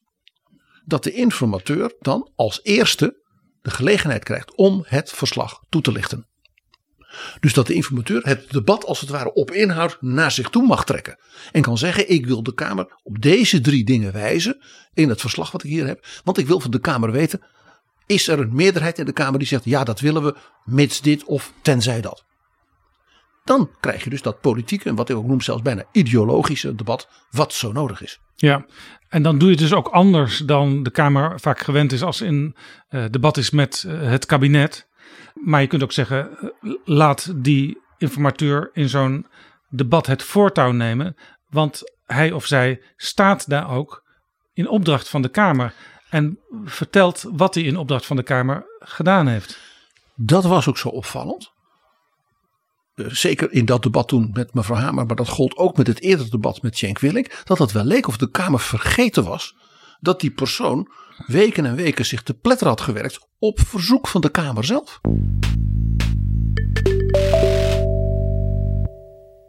Dat de informateur dan als eerste de gelegenheid krijgt om het verslag toe te lichten. Dus dat de informateur het debat als het ware op inhoud naar zich toe mag trekken. En kan zeggen ik wil de Kamer op deze drie dingen wijzen in het verslag wat ik hier heb. Want ik wil van de Kamer weten is er een meerderheid in de Kamer die zegt ja dat willen we mits dit of tenzij dat. Dan krijg je dus dat politieke en wat ik ook noem zelfs bijna ideologische debat wat zo nodig is. Ja, en dan doe je het dus ook anders dan de Kamer vaak gewend is als in uh, debat is met uh, het kabinet. Maar je kunt ook zeggen, uh, laat die informateur in zo'n debat het voortouw nemen. Want hij of zij staat daar ook in opdracht van de Kamer. En vertelt wat hij in opdracht van de Kamer gedaan heeft. Dat was ook zo opvallend. Zeker in dat debat toen met mevrouw Hamer, maar dat gold ook met het eerdere debat met Cenk Willink. Dat het wel leek of de Kamer vergeten was dat die persoon weken en weken zich te pletter had gewerkt op verzoek van de Kamer zelf.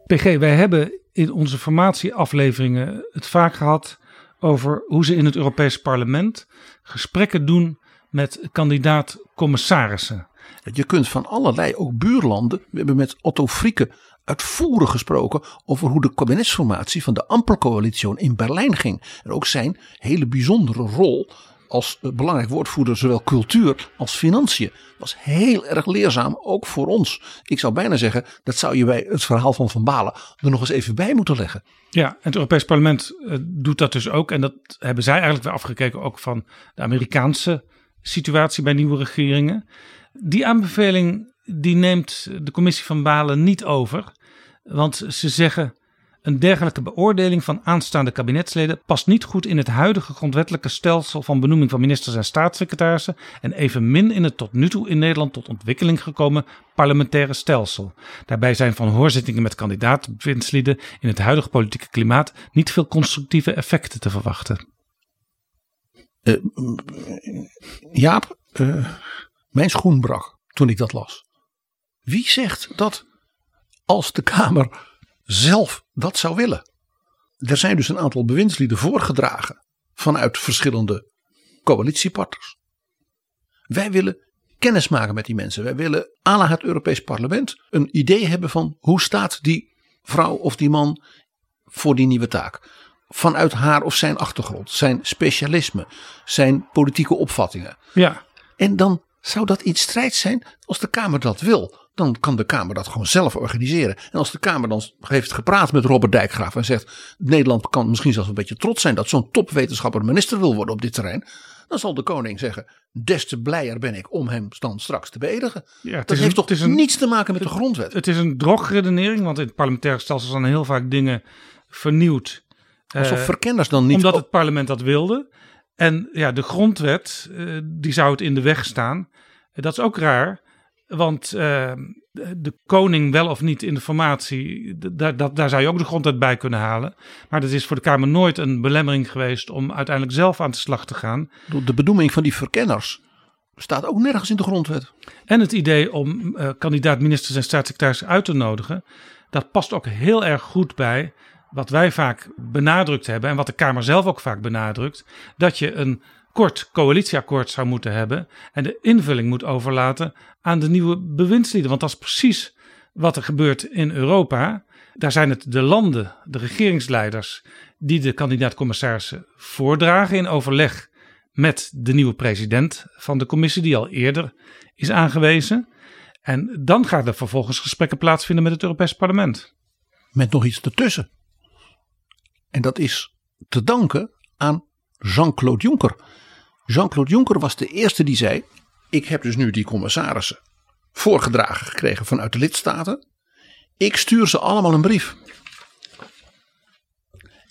PG, wij hebben in onze formatieafleveringen het vaak gehad over hoe ze in het Europees Parlement gesprekken doen met kandidaat-commissarissen. Je kunt van allerlei, ook buurlanden. We hebben met Otto Frieke uitvoerig gesproken over hoe de kabinetsformatie van de Ampelcoalitie in Berlijn ging. En ook zijn hele bijzondere rol als eh, belangrijk woordvoerder zowel cultuur als financiën. Was heel erg leerzaam, ook voor ons. Ik zou bijna zeggen, dat zou je bij het verhaal van Van Balen er nog eens even bij moeten leggen. Ja, het Europees Parlement uh, doet dat dus ook. En dat hebben zij eigenlijk weer afgekeken ook van de Amerikaanse situatie bij nieuwe regeringen. Die aanbeveling die neemt de commissie van Balen niet over. Want ze zeggen een dergelijke beoordeling van aanstaande kabinetsleden past niet goed in het huidige grondwettelijke stelsel van benoeming van ministers en staatssecretarissen en evenmin in het tot nu toe in Nederland tot ontwikkeling gekomen parlementaire stelsel. Daarbij zijn van hoorzittingen met kandidaat-bewindslieden in het huidige politieke klimaat niet veel constructieve effecten te verwachten. Uh, Jaap, uh, mijn schoen brak toen ik dat las. Wie zegt dat als de Kamer zelf dat zou willen? Er zijn dus een aantal bewindslieden voorgedragen vanuit verschillende coalitiepartners. Wij willen kennis maken met die mensen. Wij willen aan het Europees Parlement een idee hebben van hoe staat die vrouw of die man voor die nieuwe taak. Vanuit haar of zijn achtergrond, zijn specialisme, zijn politieke opvattingen. Ja. En dan zou dat iets strijd zijn als de Kamer dat wil. Dan kan de Kamer dat gewoon zelf organiseren. En als de Kamer dan heeft gepraat met Robert Dijkgraaf en zegt: Nederland kan misschien zelfs een beetje trots zijn dat zo'n topwetenschapper minister wil worden op dit terrein. Dan zal de koning zeggen: Des te blijer ben ik om hem dan straks te beëdigen. Ja, dat heeft toch een, niets te maken met de grondwet? Het is een drogredenering, want in het parlementaire stelsel zijn heel vaak dingen vernieuwd. Alsof uh, verkenners dan niet. Omdat het parlement dat wilde. En ja, de grondwet, uh, die zou het in de weg staan. Dat is ook raar, want uh, de koning wel of niet in de formatie, daar, dat, daar zou je ook de grondwet bij kunnen halen. Maar dat is voor de Kamer nooit een belemmering geweest om uiteindelijk zelf aan de slag te gaan. De benoeming van die verkenners staat ook nergens in de grondwet. En het idee om uh, kandidaat ministers en staatssecretarissen uit te nodigen, dat past ook heel erg goed bij wat wij vaak benadrukt hebben en wat de Kamer zelf ook vaak benadrukt, dat je een kort coalitieakkoord zou moeten hebben en de invulling moet overlaten aan de nieuwe bewindslieden. Want dat is precies wat er gebeurt in Europa. Daar zijn het de landen, de regeringsleiders, die de kandidaat-commissarissen voordragen in overleg met de nieuwe president van de commissie, die al eerder is aangewezen. En dan gaan er vervolgens gesprekken plaatsvinden met het Europees Parlement. Met nog iets ertussen. En dat is te danken aan Jean-Claude Juncker. Jean-Claude Juncker was de eerste die zei: Ik heb dus nu die commissarissen voorgedragen gekregen vanuit de lidstaten. Ik stuur ze allemaal een brief.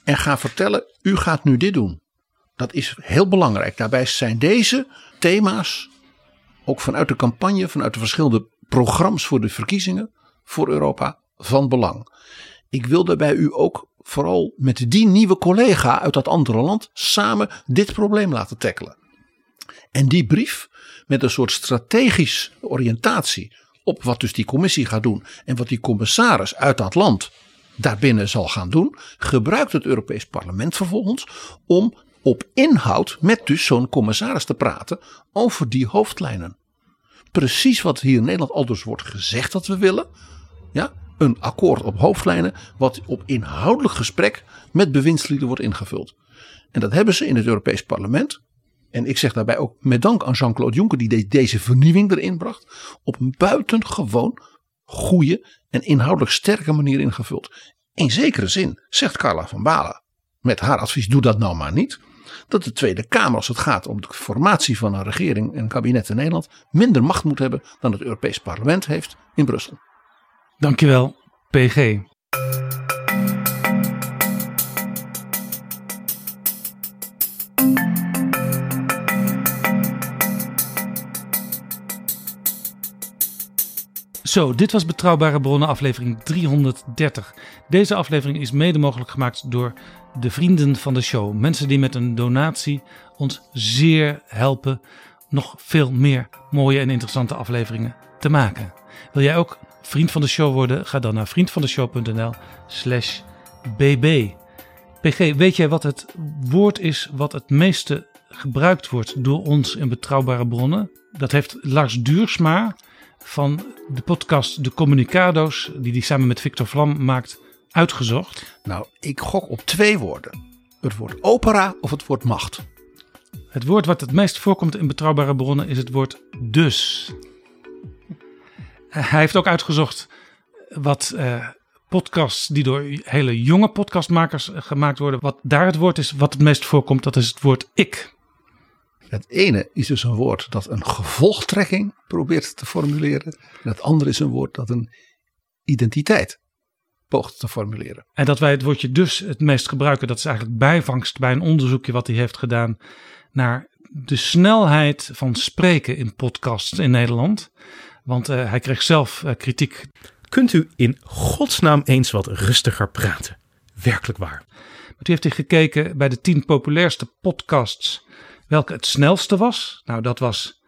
En ga vertellen: U gaat nu dit doen. Dat is heel belangrijk. Daarbij zijn deze thema's, ook vanuit de campagne, vanuit de verschillende programma's voor de verkiezingen voor Europa, van belang. Ik wil daarbij u ook vooral met die nieuwe collega uit dat andere land samen dit probleem laten tackelen. En die brief met een soort strategische oriëntatie op wat dus die commissie gaat doen en wat die commissaris uit dat land daarbinnen zal gaan doen, gebruikt het Europees Parlement vervolgens om op inhoud met dus zo'n commissaris te praten over die hoofdlijnen. Precies wat hier in Nederland al dus wordt gezegd dat we willen. Ja, een akkoord op hoofdlijnen wat op inhoudelijk gesprek met bewindslieden wordt ingevuld. En dat hebben ze in het Europees Parlement. En ik zeg daarbij ook met dank aan Jean-Claude Juncker die deze vernieuwing erin bracht. Op een buitengewoon goede en inhoudelijk sterke manier ingevuld. In zekere zin zegt Carla van Balen met haar advies doe dat nou maar niet. Dat de Tweede Kamer als het gaat om de formatie van een regering en kabinet in Nederland minder macht moet hebben dan het Europees Parlement heeft in Brussel. Dankjewel, PG. Zo, dit was Betrouwbare Bronnen, aflevering 330. Deze aflevering is mede mogelijk gemaakt door de vrienden van de show. Mensen die met een donatie ons zeer helpen nog veel meer mooie en interessante afleveringen te maken. Wil jij ook vriend van de show worden? Ga dan naar vriendvandeshow.nl slash bb. PG, weet jij wat het woord is wat het meeste gebruikt wordt door ons in betrouwbare bronnen? Dat heeft Lars Duursma van de podcast De Communicado's, die hij samen met Victor Vlam maakt, uitgezocht. Nou, ik gok op twee woorden. Het woord opera of het woord macht. Het woord wat het meest voorkomt in betrouwbare bronnen is het woord dus. Hij heeft ook uitgezocht wat uh, podcasts die door hele jonge podcastmakers gemaakt worden, wat daar het woord is wat het meest voorkomt, dat is het woord ik. Het ene is dus een woord dat een gevolgtrekking probeert te formuleren. En het andere is een woord dat een identiteit poogt te formuleren. En dat wij het woordje dus het meest gebruiken, dat is eigenlijk bijvangst bij een onderzoekje wat hij heeft gedaan naar de snelheid van spreken in podcasts in Nederland. Want uh, hij kreeg zelf uh, kritiek. Kunt u in godsnaam eens wat rustiger praten? Werkelijk waar. Maar toen heeft hij gekeken bij de tien populairste podcasts welke het snelste was. Nou, dat was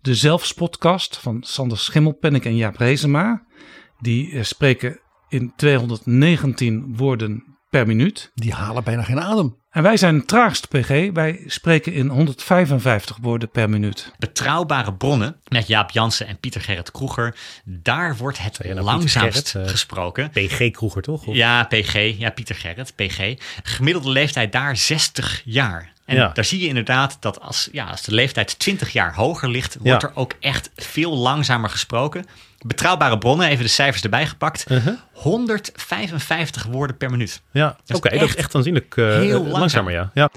de Zelfspodcast van Sander Schimmelpennik en Jaap Rezema. Die uh, spreken in 219 woorden per minuut. Die halen bijna geen adem. En wij zijn het traagste PG. Wij spreken in 155 woorden per minuut. Betrouwbare bronnen met Jaap Jansen en Pieter Gerrit Kroeger. Daar wordt het nou langzaamst Gerrit, uh, gesproken. PG Kroeger toch? Of? Ja, PG. Ja, Pieter Gerrit, PG. Gemiddelde leeftijd daar 60 jaar. En ja. daar zie je inderdaad dat als, ja, als de leeftijd 20 jaar hoger ligt, wordt ja. er ook echt veel langzamer gesproken. Betrouwbare bronnen, even de cijfers erbij gepakt. Uh -huh. 155 woorden per minuut. Ja, oké, okay, dat is echt aanzienlijk uh, heel langzaam. langzamer. Ja. ja.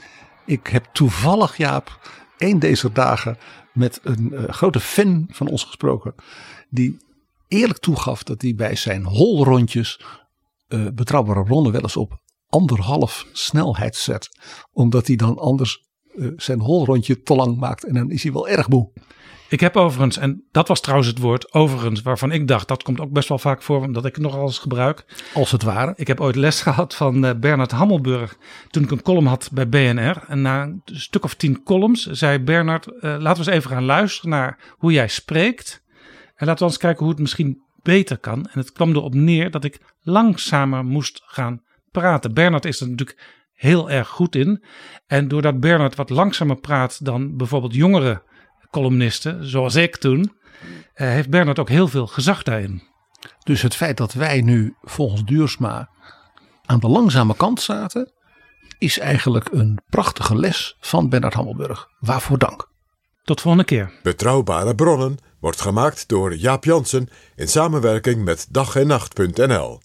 Ik heb toevallig, Jaap, een deze dagen met een uh, grote fan van ons gesproken. Die eerlijk toegaf dat hij bij zijn holrondjes uh, betrouwbare bronnen wel eens op anderhalf snelheid zet. Omdat hij dan anders uh, zijn holrondje te lang maakt en dan is hij wel erg moe. Ik heb overigens, en dat was trouwens het woord overigens, waarvan ik dacht, dat komt ook best wel vaak voor, omdat ik het nogal eens gebruik. Als het ware. Ik heb ooit les gehad van uh, Bernard Hammelburg toen ik een column had bij BNR. En na een stuk of tien columns zei Bernard, uh, laten we eens even gaan luisteren naar hoe jij spreekt. En laten we eens kijken hoe het misschien beter kan. En het kwam erop neer dat ik langzamer moest gaan praten. Bernard is er natuurlijk heel erg goed in. En doordat Bernard wat langzamer praat dan bijvoorbeeld jongere columnisten, zoals ik toen, uh, heeft Bernard ook heel veel gezag daarin. Dus het feit dat wij nu volgens Duursma aan de langzame kant zaten, is eigenlijk een prachtige les van Bernard Hammelburg. Waarvoor dank. Tot volgende keer. Betrouwbare bronnen wordt gemaakt door Jaap Jansen in samenwerking met dag en nacht.nl.